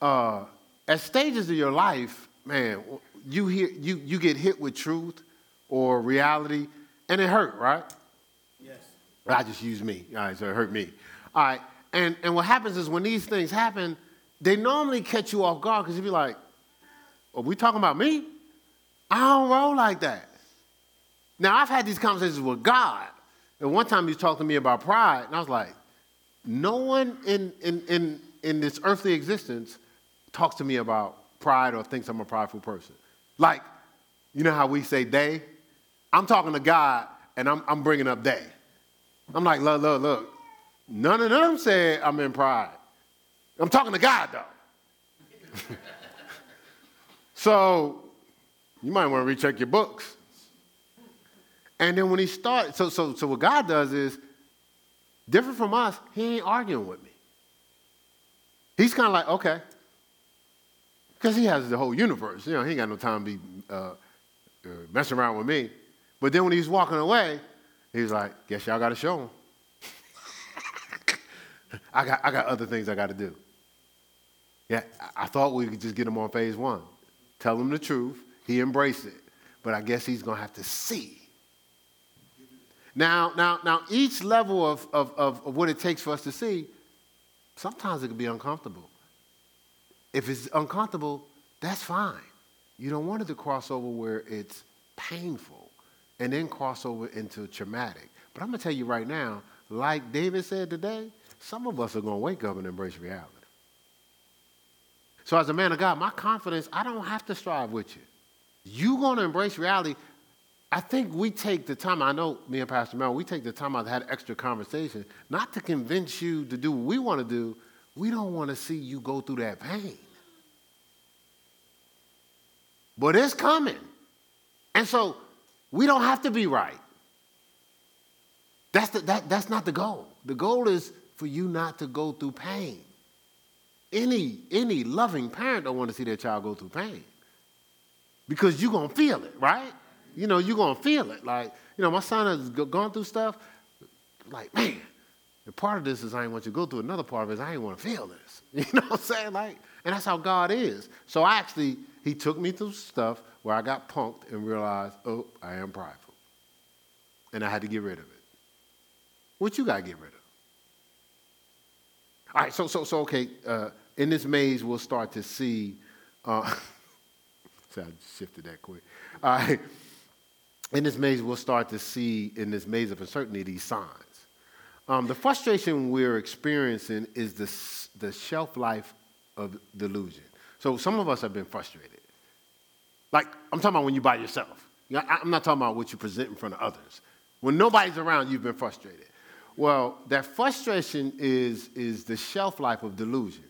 uh, at stages of your life, man, you hear you you get hit with truth or reality, and it hurt, right? Yes. I just use me. All right, so it hurt me. All right, and, and what happens is when these things happen, they normally catch you off guard because you'd be like, are we talking about me? I don't roll like that. Now, I've had these conversations with God. And one time he talked to me about pride, and I was like, no one in, in, in, in this earthly existence talks to me about pride or thinks I'm a prideful person. Like, you know how we say they? I'm talking to God and I'm, I'm bringing up they. I'm like, look, look, look. None of them said I'm in pride. I'm talking to God though. <laughs> so you might want to recheck your books. And then when he started, so, so, so what God does is, different from us, he ain't arguing with me. He's kind of like, okay. Because he has the whole universe. You know, he ain't got no time to be uh, uh, messing around with me. But then when he's walking away, he's like, guess y'all got to show him. <laughs> I got, I got other things I got to do. Yeah, I thought we could just get him on phase one. Tell him the truth. He embraced it. But I guess he's going to have to see. Now, now, now, each level of, of, of, of what it takes for us to see, sometimes it can be uncomfortable. If it's uncomfortable, that's fine. You don't want it to cross over where it's painful and then cross over into traumatic. But I'm going to tell you right now, like David said today, some of us are going to wake up and embrace reality. So, as a man of God, my confidence, I don't have to strive with you. You're going to embrace reality. I think we take the time, I know me and Pastor Mel, we take the time to have extra conversation, not to convince you to do what we want to do. We don't want to see you go through that pain. But it's coming. And so we don't have to be right. That's, the, that, that's not the goal. The goal is for you not to go through pain. Any, any loving parent don't want to see their child go through pain because you're going to feel it, right? You know, you're going to feel it. Like, you know, my son has gone through stuff. Like, man, and part of this is I ain't want you to go through. Another part of it is I ain't want to feel this. <laughs> You know what I'm saying? Like, and that's how God is. So I actually, he took me through stuff where I got punked and realized, oh, I am prideful. And I had to get rid of it. What you got to get rid of? All right, so, so, so okay, uh, in this maze, we'll start to see. Uh, <laughs> I shifted that quick. All right. In this maze, we'll start to see in this maze of uncertainty these signs. Um, the frustration we're experiencing is the, the shelf life of delusion. So some of us have been frustrated. Like, I'm talking about when you're by yourself. I'm not talking about what you present in front of others. When nobody's around, you've been frustrated. Well, that frustration is, is the shelf life of delusion.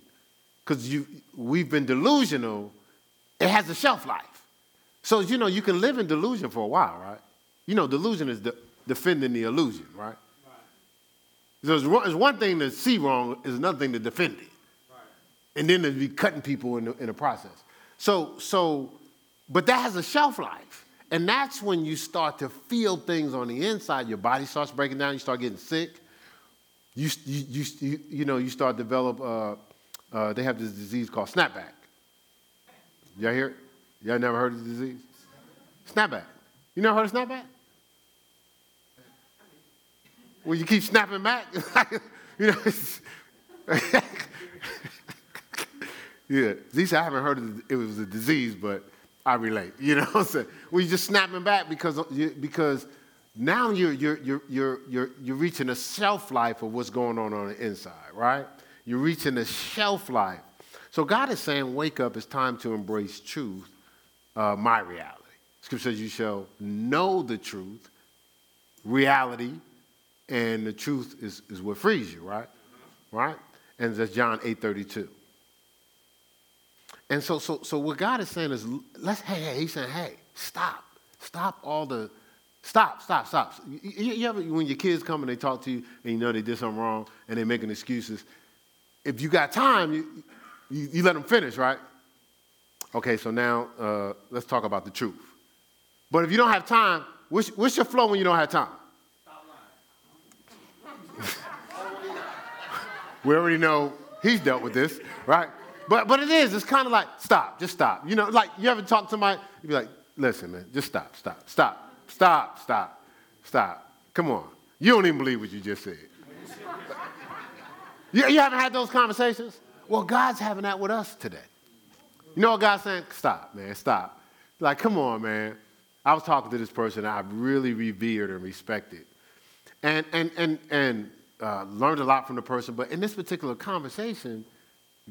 Because we've been delusional, it has a shelf life. So, you know, you can live in delusion for a while, right? You know, delusion is de- defending the illusion, right? right. So it's, one thing to see wrong, is another thing to defend it. And then to be cutting people in the, in the process. So, so, but that has a shelf life. And that's when you start to feel things on the inside. Your body starts breaking down. You start getting sick. You, you, you, you know, you start develop, uh, uh, they have this disease called snapback. Y'all hear it? Y'all never heard of the disease? Snapback. You never heard of snapback? Well, you keep snapping back. <laughs> you know, <laughs> yeah. These I haven't heard of it was a disease, but I relate. <laughs> You know what I'm saying? You're just snapping back because, because now you're, you're, you're, you're, you're, you're reaching a shelf life of what's going on on the inside, right? You're reaching a shelf life. So God is saying, wake up, it's time to embrace truth, uh, my reality. Scripture says, you shall know the truth, reality, and the truth is, is what frees you, right? Right? And that's John 8 32. And so, so, so what God is saying is, let's, hey, hey, he's saying, hey, stop. Stop all the, stop, stop, stop. You, you ever, when your kids come and they talk to you and you know they did something wrong and they're making excuses, if you got time, you, you, you let them finish, right? Okay, so now uh, let's talk about the truth. But if you don't have time, what's, what's your flow when you don't have time? <laughs> we already know he's dealt with this, right? But, but it is, it's kind of like, stop, just stop. You know, like you ever talk to somebody, you'd be like, listen, man, just stop, stop, stop, stop, stop, stop. Come on. You don't even believe what you just said. you, you haven't had those conversations? Well, God's having that with us today. You know what God's saying? Stop, man, stop. Like, come on, man. I was talking to this person I really revered and respected. And, and, and, and uh, learned a lot from the person. But in this particular conversation,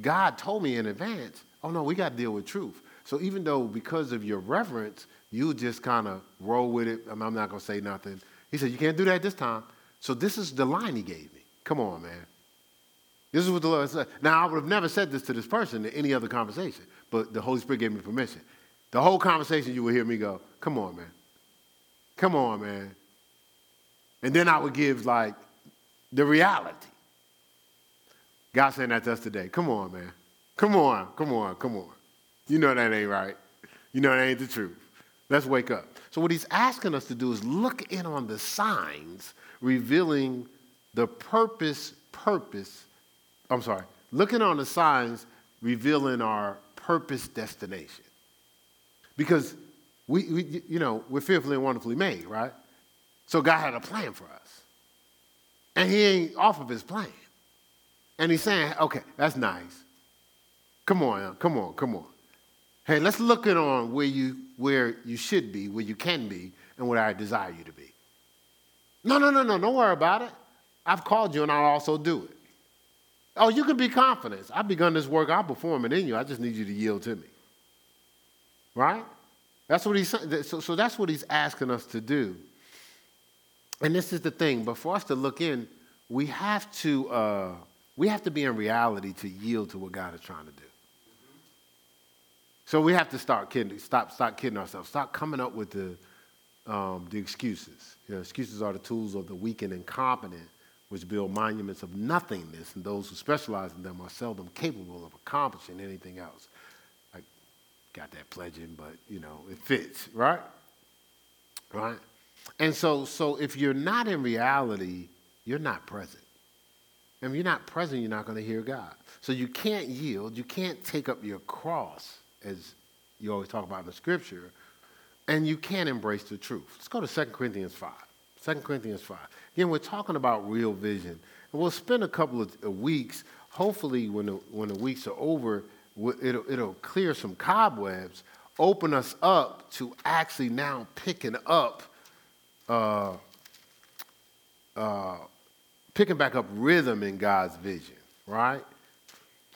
God told me in advance, oh no, we got to deal with truth. So even though because of your reverence, you just kind of roll with it, I'm not going to say nothing. He said, you can't do that this time. So this is the line he gave me. Come on, man. This is what the Lord said. Now, I would have never said this to this person in any other conversation, but the Holy Spirit gave me permission. The whole conversation, you would hear me go, come on, man. Come on, man. And then I would give, like, the reality. God saying that to us today. Come on, man. Come on, come on, come on. You know that ain't right. You know that ain't the truth. Let's wake up. So, what he's asking us to do is look in on the signs revealing the purpose, purpose I'm sorry, looking on the signs revealing our purpose destination. Because we, we, you know, we're fearfully and wonderfully made, right? So God had a plan for us. And he ain't off of his plan. And he's saying, okay, that's nice. Come on, come on, come on. Hey, let's look at on where you where you should be, where you can be, and where I desire you to be. No, no, no, no, don't worry about it. I've called you and I'll also do it. Oh, you can be confident. I've begun this work, I'll perform it in you. I just need you to yield to me. Right? That's what he's. So, so that's what he's asking us to do. And this is the thing, but for us to look in, we have to uh, we have to be in reality to yield to what God is trying to do. So we have to start kidding, stop, stop kidding ourselves, stop coming up with the, um, the excuses. You know, excuses are the tools of the weak and incompetent, which build monuments of nothingness, and those who specialize in them are seldom capable of accomplishing anything else. I got that pledging, but you know, it fits, right? Right? And so, so if you're not in reality, you're not present. And if you're not present, you're not going to hear God. So you can't yield, you can't take up your cross as you always talk about in the scripture, and you can't embrace the truth. Let's go to 2 Corinthians 5. 2 Corinthians 5. Again, we're talking about real vision. And we'll spend a couple of weeks, hopefully, when the, when the weeks are over, it'll, it'll clear some cobwebs, open us up to actually now picking up, uh, uh, picking back up rhythm in God's vision, right?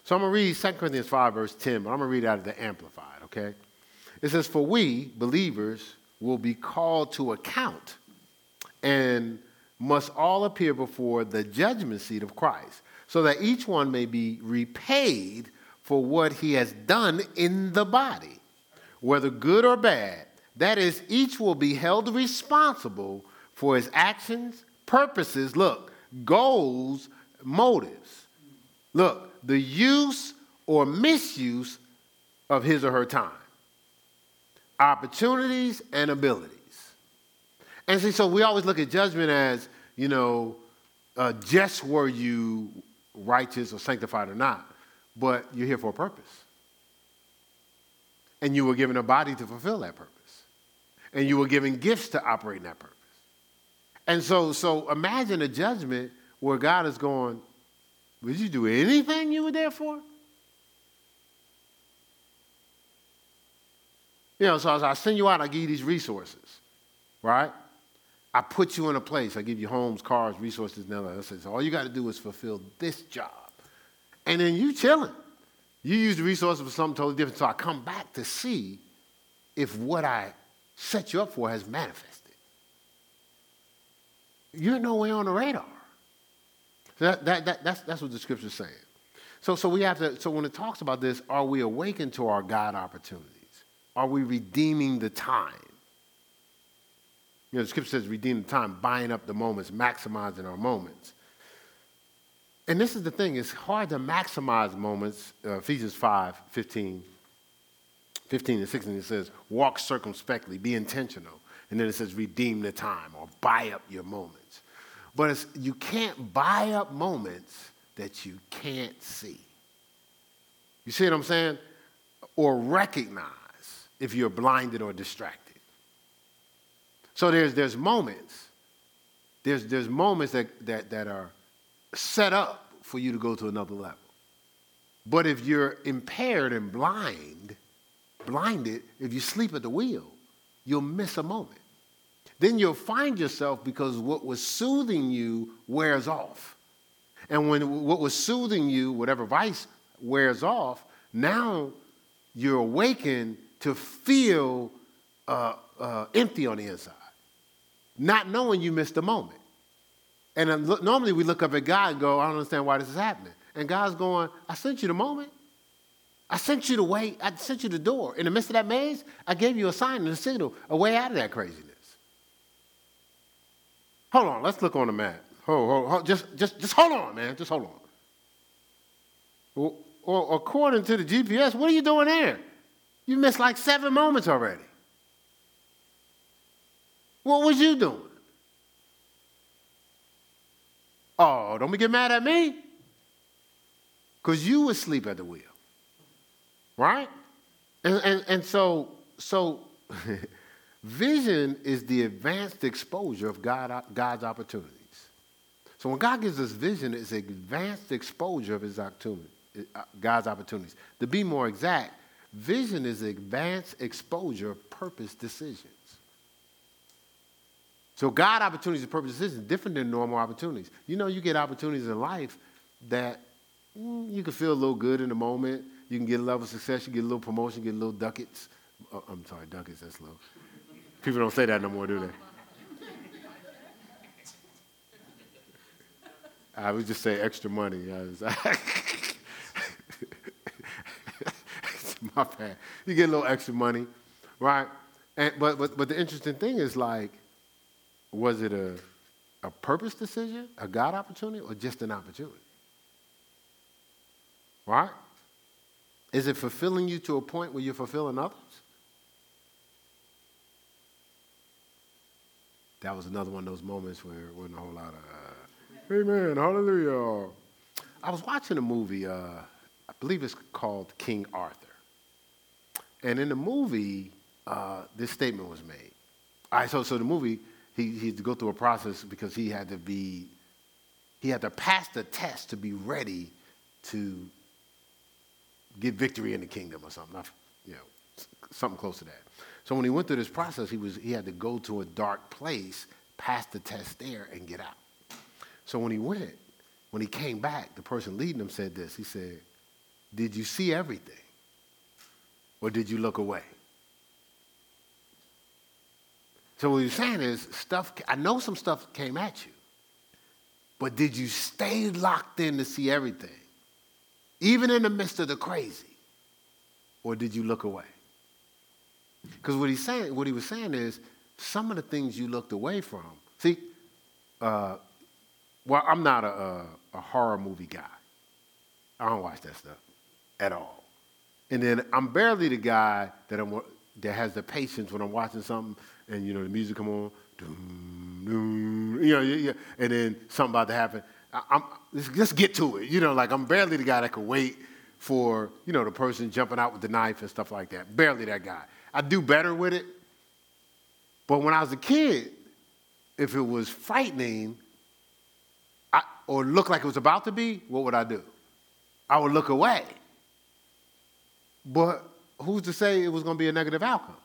So I'm going to read 2 Corinthians 5, verse 10, but I'm going to read out of the Amplified, okay? It says, For we, believers, will be called to account and must all appear before the judgment seat of Christ, so that each one may be repaid for what he has done in the body, whether good or bad. That is, each will be held responsible for his actions, purposes, look, goals, motives. Look, the use or misuse of his or her time, opportunities and abilities. And see, so we always look at judgment as, you know, uh, just were you righteous or sanctified or not, but you're here for a purpose. And you were given a body to fulfill that purpose. And you were given gifts to operate in that purpose. And so, so imagine a judgment where God is going, would you do anything you were there for? You know, so as I send you out, I give you these resources, right? I put you in a place. I give you homes, cars, resources, and. I say, so all you got to do is fulfill this job. And then you chilling. You use the resources for something totally different. So I come back to see if what I set you up for has manifested. You're nowhere on the radar. That, that, that, that's, that's what the scripture's saying. So, so we have to, so when it talks about this, are we awakened to our God opportunities? Are we redeeming the time? You know, the scripture says redeem the time, buying up the moments, maximizing our moments. And this is the thing, it's hard to maximize moments. Uh, Ephesians 5, 15, 15 and 16, it says, walk circumspectly, be intentional. And then it says, redeem the time or buy up your moments. But you can't buy up moments that you can't see. You see what I'm saying? Or recognize if you're blinded or distracted. So there's, there's moments, there's, there's moments that, that, that are set up for you to go to another level. But if you're impaired and blind, blinded, if you sleep at the wheel, you'll miss a moment then you'll find yourself because what was soothing you wears off. And when what was soothing you, whatever vice wears off, now you're awakened to feel uh, uh, empty on the inside, not knowing you missed a moment. And normally we look up at God and go, I don't understand why this is happening. And God's going, I sent you the moment. I sent you the way, I sent you the door. In the midst of that maze, I gave you a sign and a signal, a way out of that craziness. Hold on, let's look on the map. Hold, hold, hold, just, just, just hold on, man. Just hold on. Well, well, according to the GPS, what are you doing there? You missed like seven moments already. What was you doing? Oh, don't get mad at me. because you would sleep at the wheel. Right? And, and, and so, so <laughs> vision is the advanced exposure of God, God's opportunities. So when God gives us vision, it's advanced exposure of his uh, God's opportunities. To be more exact, vision is advanced exposure of purpose decisions. So God opportunities and purpose decisions different than normal opportunities. You know, you get opportunities in life that mm, you can feel a little good in the moment. You can get a level of success. You get a little promotion. You Get a little ducats. Oh, I'm sorry, ducats. That's low. People don't say that no more, do they? I would just say extra money. <laughs> My bad. You get a little extra money, right? And, but, but, but the interesting thing is like, was it a, a purpose decision, a God opportunity, or just an opportunity? Right? Is it fulfilling you to a point where you're fulfilling others? That was another one of those moments where there wasn't a whole lot of, uh, Amen, hallelujah. I was watching a movie, uh, I believe it's called King Arthur. And in the movie, uh, this statement was made. All right, so, so the movie, he, he had to go through a process because he had to be, he had to pass the test to be ready to get victory in the kingdom or something, you know, something close to that. So when he went through this process, he, was, he had to go to a dark place, pass the test there, and get out. So when he went, when he came back, the person leading him said this. He said, Did you see everything? Or did you look away? So what he's saying is, stuff, I know some stuff came at you, but did you stay locked in to see everything? Even in the midst of the crazy? Or did you look away? Because what he's saying, what he was saying is, some of the things you looked away from. See, uh, well, I'm not a, a, a horror movie guy. I don't watch that stuff at all. And then I'm barely the guy that I'm that has the patience when I'm watching something and you know the music come on, doom, doom, you know, yeah, yeah, and then something about to happen. I, am let's, let's get to it. You know, like I'm barely the guy that could wait for you know the person jumping out with the knife and stuff like that. Barely that guy. I do better with it. But when I was a kid, if it was frightening I, or looked like it was about to be, what would I do? I would look away. But who's to say it was going to be a negative outcome?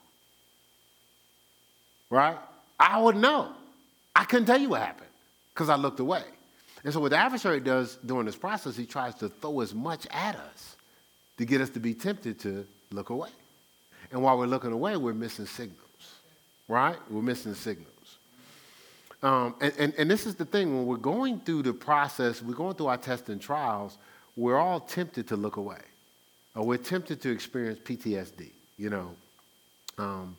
right? I would know. I couldn't tell you what happened because I looked away. And so, what the adversary does during this process, he tries to throw as much at us to get us to be tempted to look away. And while we're looking away, we're missing signals, right? We're missing signals. Um, and, and, and this is the thing when we're going through the process, we're going through our tests and trials, we're all tempted to look away. Or we're tempted to experience PTSD, you know. Um,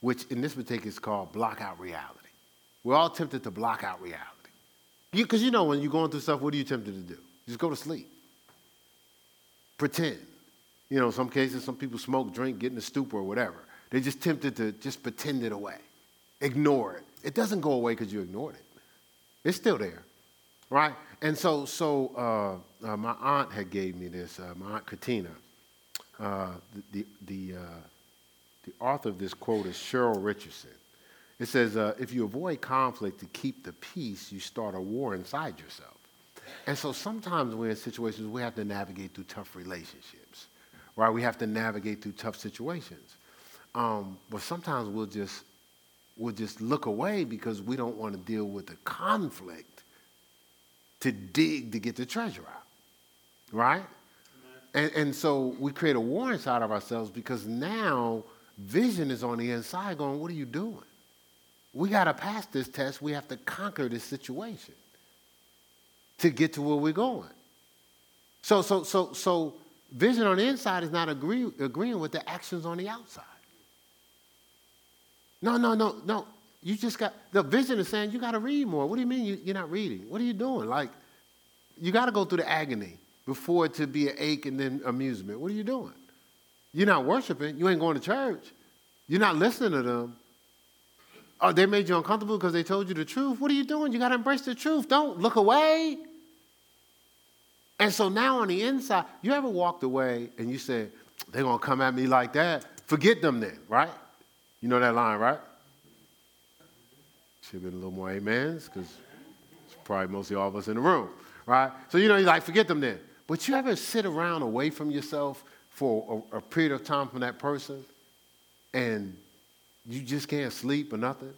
which in this particular is called block out reality. We're all tempted to block out reality. Because you, you know, when you're going through stuff, what are you tempted to do? Just go to sleep. Pretend. You know, in some cases, some people smoke, drink, get in a stupor or whatever. They're just tempted to just pretend it away, ignore it. It doesn't go away because you ignored it. It's still there, right? And so, so uh, uh, my aunt had gave me this. Uh, my aunt Katina, uh, the the, the uh, the author of this quote is Cheryl Richardson. It says, uh, if you avoid conflict to keep the peace, you start a war inside yourself. And so sometimes we're in situations we have to navigate through tough relationships, right? We have to navigate through tough situations. Um, but sometimes we'll just, we'll just look away because we don't want to deal with the conflict to dig to get the treasure out, right? And, and so we create a war inside of ourselves because now Vision is on the inside going, What are you doing? We got to pass this test. We have to conquer this situation to get to where we're going. So, so, so, so vision on the inside is not agree, agreeing with the actions on the outside. No, no, no, no. You just got, the vision is saying you got to read more. What do you mean you, you're not reading? What are you doing? Like, you got to go through the agony before it to be an ache and then amusement. What are you doing? You're not worshiping. You ain't going to church. You're not listening to them. Oh, they made you uncomfortable because they told you the truth. What are you doing? You got to embrace the truth. Don't look away. And so now on the inside, you ever walked away and you said, they're going to come at me like that? Forget them then, right? You know that line, right? Should have been a little more amens because it's probably mostly all of us in the room, right? So, you know, you're like, forget them then. But you ever sit around away from yourself for a, a period of time from that person and you just can't sleep or nothing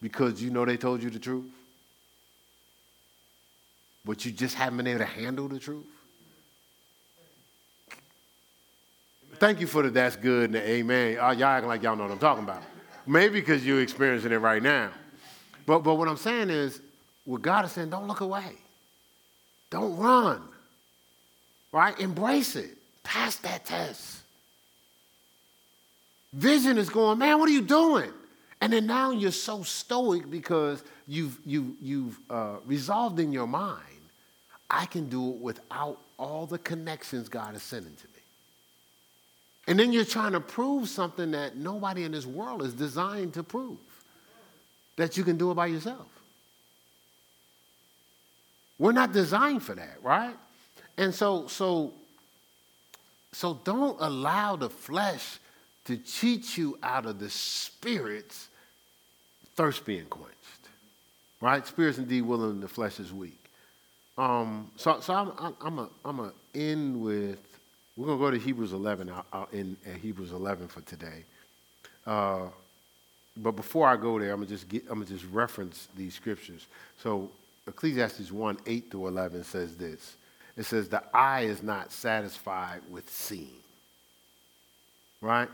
because you know they told you the truth? But you just haven't been able to handle the truth? Thank you for the that's good and the amen. Uh, y'all acting like y'all know what I'm talking about. Maybe because you're experiencing it right now. But, but what I'm saying is, what God is saying, don't look away. Don't run. Right? Embrace it. Pass that test. Vision is going, man, what are you doing? And then now you're so stoic because you've, you, you've uh, resolved in your mind, I can do it without all the connections God is sending to me. And then you're trying to prove something that nobody in this world is designed to prove that you can do it by yourself. We're not designed for that, right? And so, so, so don't allow the flesh to cheat you out of the spirit's thirst being quenched. Right? Spirit's indeed willing, the flesh is weak. Um, so, so I'm, I'm, I'm end with. We're gonna go to Hebrews 11. I'll, I'll end at Hebrews 11 for today. Uh, but before I go there, I'm gonna just get, I'm gonna just reference these scriptures. So Ecclesiastes 1, 8 through 11 says this. It says, the eye is not satisfied with seeing. Right?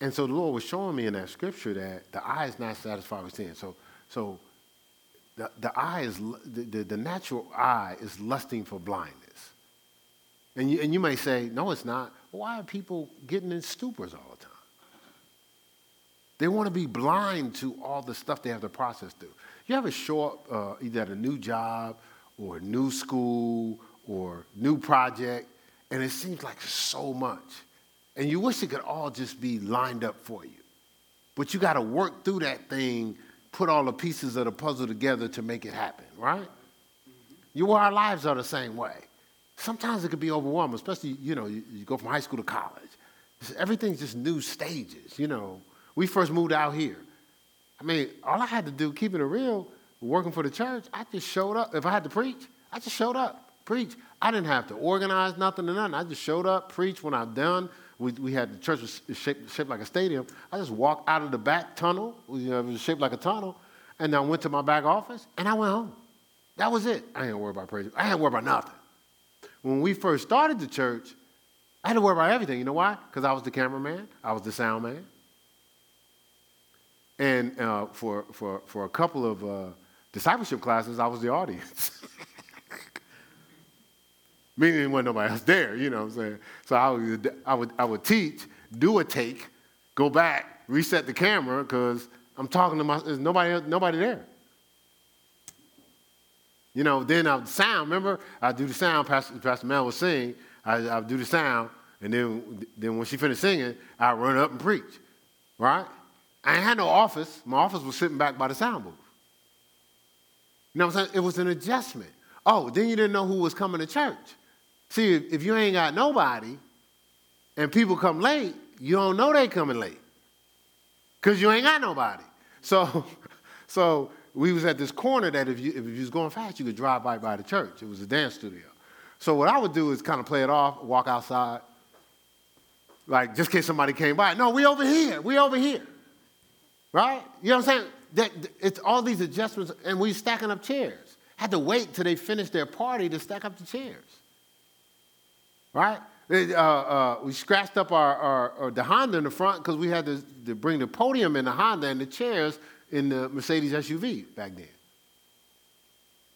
And so the Lord was showing me in that scripture that the eye is not satisfied with seeing. So, so the, the eye is, the, the, the natural eye is lusting for blindness. And you, and you may say, no, it's not. Why are people getting in stupors all the time? They want to be blind to all the stuff they have to process through. You ever show up uh, either at a new job or a new school or new project, and it seems like so much. And you wish it could all just be lined up for you. But you got to work through that thing, put all the pieces of the puzzle together to make it happen, right? You our lives are the same way. Sometimes it can be overwhelming, especially, you know, you, you go from high school to college. Everything's just new stages, you know. We first moved out here. I mean, all I had to do, keeping it real, working for the church, I just showed up. If I had to preach, I just showed up, preach. I didn't have to organize nothing or nothing. I just showed up, preached when I'm done. We, we had the church was shaped, shaped like a stadium. I just walked out of the back tunnel, you know, it was shaped like a tunnel, and I went to my back office and I went home. That was it. I didn't worry about praise. I didn't worry about nothing. When we first started the church, I had to worry about everything. You know why? Because I was the cameraman, I was the sound man. And uh, for, for, for a couple of uh, discipleship classes, I was the audience. <laughs> Meaning there wasn't nobody else there, you know what I'm saying? So I would, I would, I would teach, do a take, go back, reset the camera, because I'm talking to my, there's nobody, nobody there. You know, then I would sound, remember? I'd do the sound, Pastor, Pastor Mel would sing, I, I would do the sound, and then, then when she finished singing, I'd run up and preach, right? I ain't had no office. My office was sitting back by the sound booth. You know what I'm saying? It was an adjustment. Oh, then you didn't know who was coming to church. See, if you ain't got nobody and people come late, you don't know they coming late because you ain't got nobody. So, <laughs> so we was at this corner that if you, if you was going fast, you could drive right by the church. It was a dance studio. So what I would do is kind of play it off, walk outside, like just in case somebody came by. No, we over here. We over here. Right? You know what I'm saying? That, it's all these adjustments, and we stacking up chairs. Had to wait till they finished their party to stack up the chairs. Right? Uh, uh, we scratched up our, our, our, the Honda in the front because we had to, to bring the podium in the Honda and the chairs in the Mercedes SUV back then.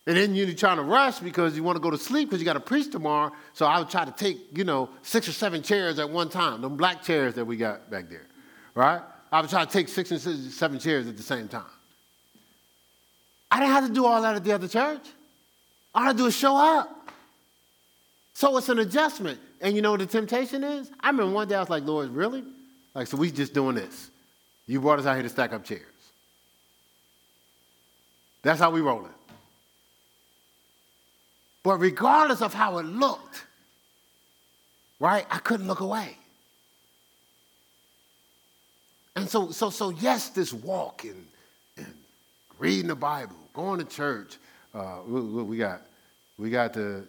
And then you're trying to rush because you want to go to sleep because you got to preach tomorrow. So I would try to take, you know, six or seven chairs at one time, them black chairs that we got back there, right? I would try to take six and seven chairs at the same time. I didn't have to do all that at the other church. All I had to do is show up. So it's an adjustment. And you know what the temptation is? I remember one day I was like, Lord, really? Like, so we just doing this. You brought us out here to stack up chairs. That's how we roll it. But regardless of how it looked, right, I couldn't look away. And so, so, so yes, this walk and, and reading the Bible, going to church, uh, we, we got, we got the,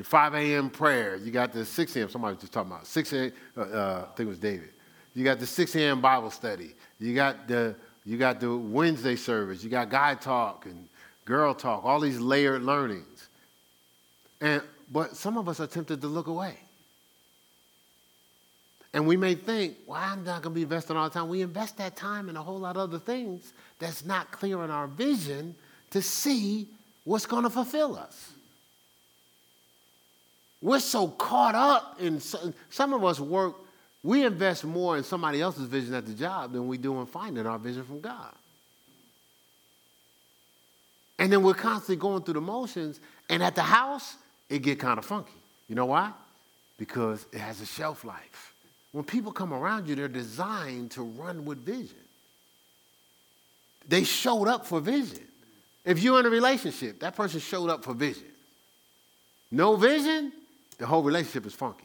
the 5 a.m. prayer. You got the 6 a.m. Somebody was just talking about 6 a.m. Uh, uh, I think it was David. You got the 6 a.m. Bible study. You got the you got the Wednesday service. You got guy talk and girl talk. All these layered learnings. And but some of us are tempted to look away. And we may think, well, I'm not going to be investing all the time. We invest that time in a whole lot of other things that's not clear in our vision to see what's going to fulfill us. We're so caught up in some of us work, we invest more in somebody else's vision at the job than we do in finding our vision from God. And then we're constantly going through the motions, and at the house, it get kind of funky. You know why? Because it has a shelf life. When people come around you, they're designed to run with vision. They showed up for vision. If you're in a relationship, that person showed up for vision. No vision, the whole relationship is funky.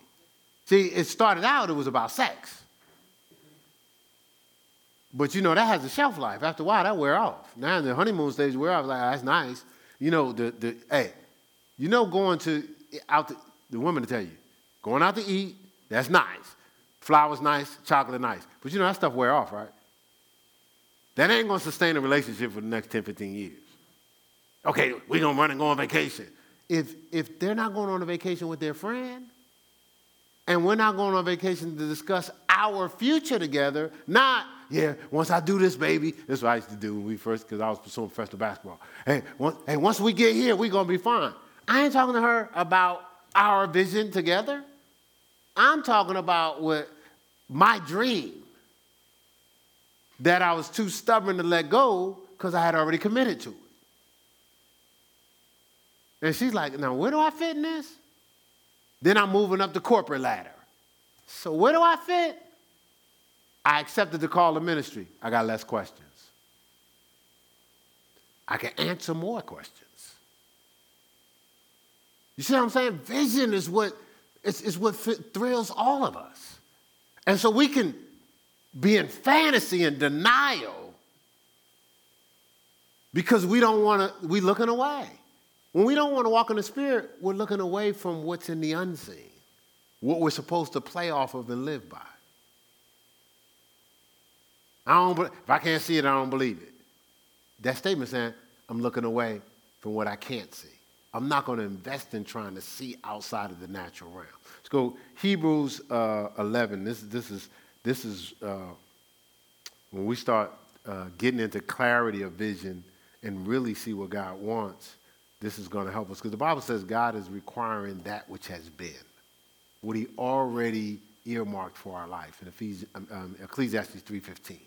See, it started out, it was about sex. But you know, that has a shelf life. After a while, that wear off. Now in the honeymoon stage wear off, like, ah, that's nice. You know, the, the hey, you know, going to out to, the women to tell you, going out to eat, that's nice. Flowers nice, chocolate nice. But you know, that stuff wear off, right? That ain't gonna sustain a relationship for the next 10, 15 years. Okay, we're gonna run and go on vacation. If if they're not going on a vacation with their friend, and we're not going on vacation to discuss our future together, not, yeah, once I do this, baby, this is what I used to do when we first, because I was pursuing professional basketball. Hey, once, hey, once we get here, we're gonna be fine. I ain't talking to her about our vision together. I'm talking about what my dream that I was too stubborn to let go because I had already committed to it. And she's like, now where do I fit in this? Then I'm moving up the corporate ladder. So where do I fit? I accepted the call of ministry. I got less questions. I can answer more questions. You see what I'm saying? Vision is what, it's, it's what thrills all of us. And so we can be in fantasy and denial because we don't want to, we looking away. When we don't want to walk in the spirit, we're looking away from what's in the unseen, what we're supposed to play off of and live by. I don't, if I can't see it, I don't believe it. That statement saying, I'm looking away from what I can't see. I'm not going to invest in trying to see outside of the natural realm. Let's go Hebrews uh, 11. This, this is, this is uh, when we start uh, getting into clarity of vision and really see what God wants, this is going to help us. Because the Bible says God is requiring that which has been, what he already earmarked for our life in Ephesians, um, um, Ecclesiastes 3.15,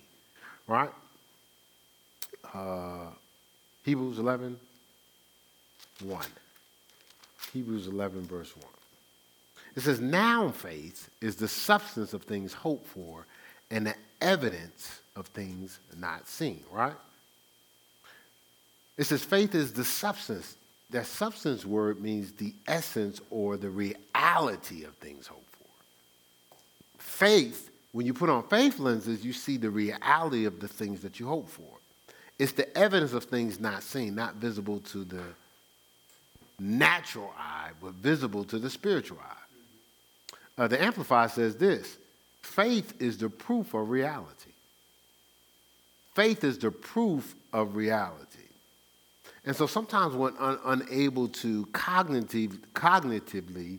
right? Uh, Hebrews 11, 1. Hebrews 11, verse 1. It says, Now faith is the substance of things hoped for and the evidence of things not seen, right? It says faith is the substance. That substance word means the essence or the reality of things hoped for. Faith, when you put on faith lenses, you see the reality of the things that you hope for. It's the evidence of things not seen, not visible to the natural eye, but visible to the spiritual eye. Uh, the Amplified says this faith is the proof of reality. Faith is the proof of reality. And so sometimes when un- unable to cognitive, cognitively,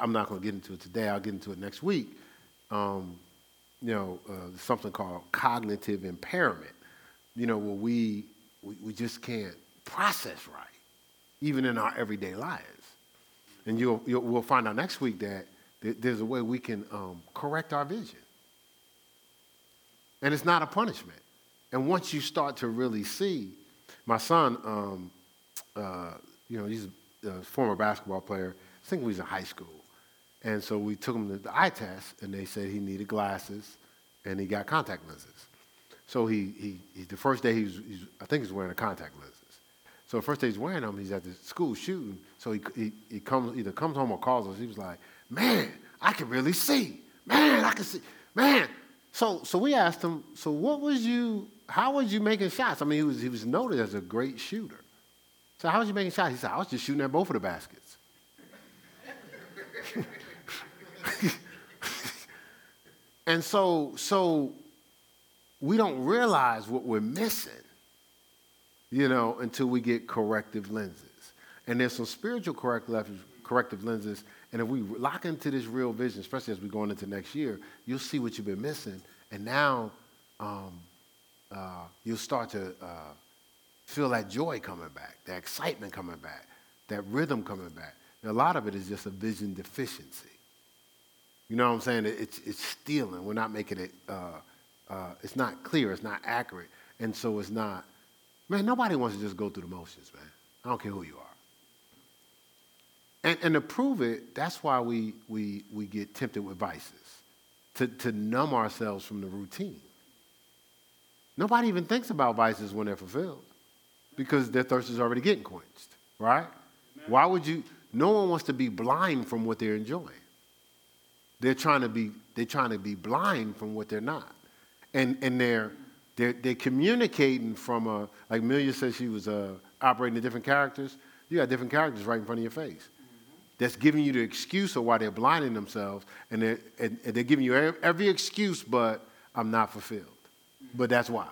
I'm not going to get into it today, I'll get into it next week, um, you know, uh, something called cognitive impairment, you know, where we, we, we just can't process right, even in our everyday lives. And you'll, you'll, we'll find out next week that there's a way we can um, correct our vision. And it's not a punishment. And once you start to really see, my son, um, uh, you know, he's a former basketball player. I think he was in high school. And so we took him to the eye test, and they said he needed glasses, and he got contact lenses. So he, he, he the first day he was, I think he's wearing the contact lenses. So the first day he's wearing them, he's at the school shooting. So he, he, he comes, either comes home or calls us. He was like, man, I can really see. Man, I can see. Man. So, so we asked him, so what was you, how was you making shots? I mean, he was, he was noted as a great shooter. So how was you making shots? He said, I was just shooting at both of the baskets. <laughs> and so, so we don't realize what we're missing, you know, until we get corrective lenses. And there's some spiritual corrective, lenses. And if we lock into this real vision, especially as we're going into next year, you'll see what you've been missing. And now um, uh, you'll start to uh, feel that joy coming back, that excitement coming back, that rhythm coming back. And a lot of it is just a vision deficiency. You know what I'm saying? It's, it's stealing. We're not making it, uh, uh, it's not clear, it's not accurate. And so it's not, man, nobody wants to just go through the motions, man. I don't care who you are. And, and to prove it, that's why we, we, we get tempted with vices, to, to numb ourselves from the routine. Nobody even thinks about vices when they're fulfilled because their thirst is already getting quenched, right? Amen. Why would you? No one wants to be blind from what they're enjoying. They're trying to be, they're trying to be blind from what they're not. And, and they're, they're, they're communicating from a, like Amelia said she was uh, operating the different characters. You got different characters right in front of your face. Mm-hmm. That's giving you the excuse of why they're blinding themselves. And they're, and, and they're giving you every excuse, but I'm not fulfilled. But that's why.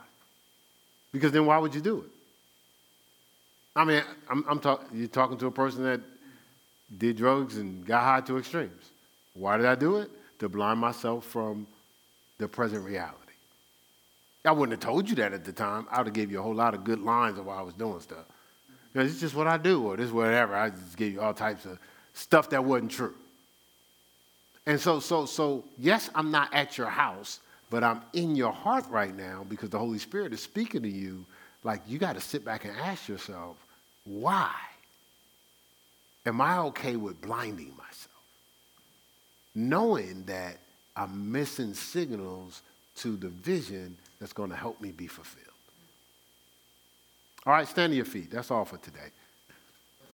Because then why would you do it? I mean, I'm, I'm talk, you're talking to a person that did drugs and got high to extremes. Why did I do it? To blind myself from the present reality. I wouldn't have told you that at the time. I would have gave you a whole lot of good lines of why I was doing stuff. You know, it's just what I do, or this whatever. I just gave you all types of stuff that wasn't true. And so, so, so, yes, I'm not at your house, but I'm in your heart right now because the Holy Spirit is speaking to you. Like you got to sit back and ask yourself, why am I okay with blinding myself? knowing that I'm missing signals to the vision that's going to help me be fulfilled. All right, stand to your feet. That's all for today.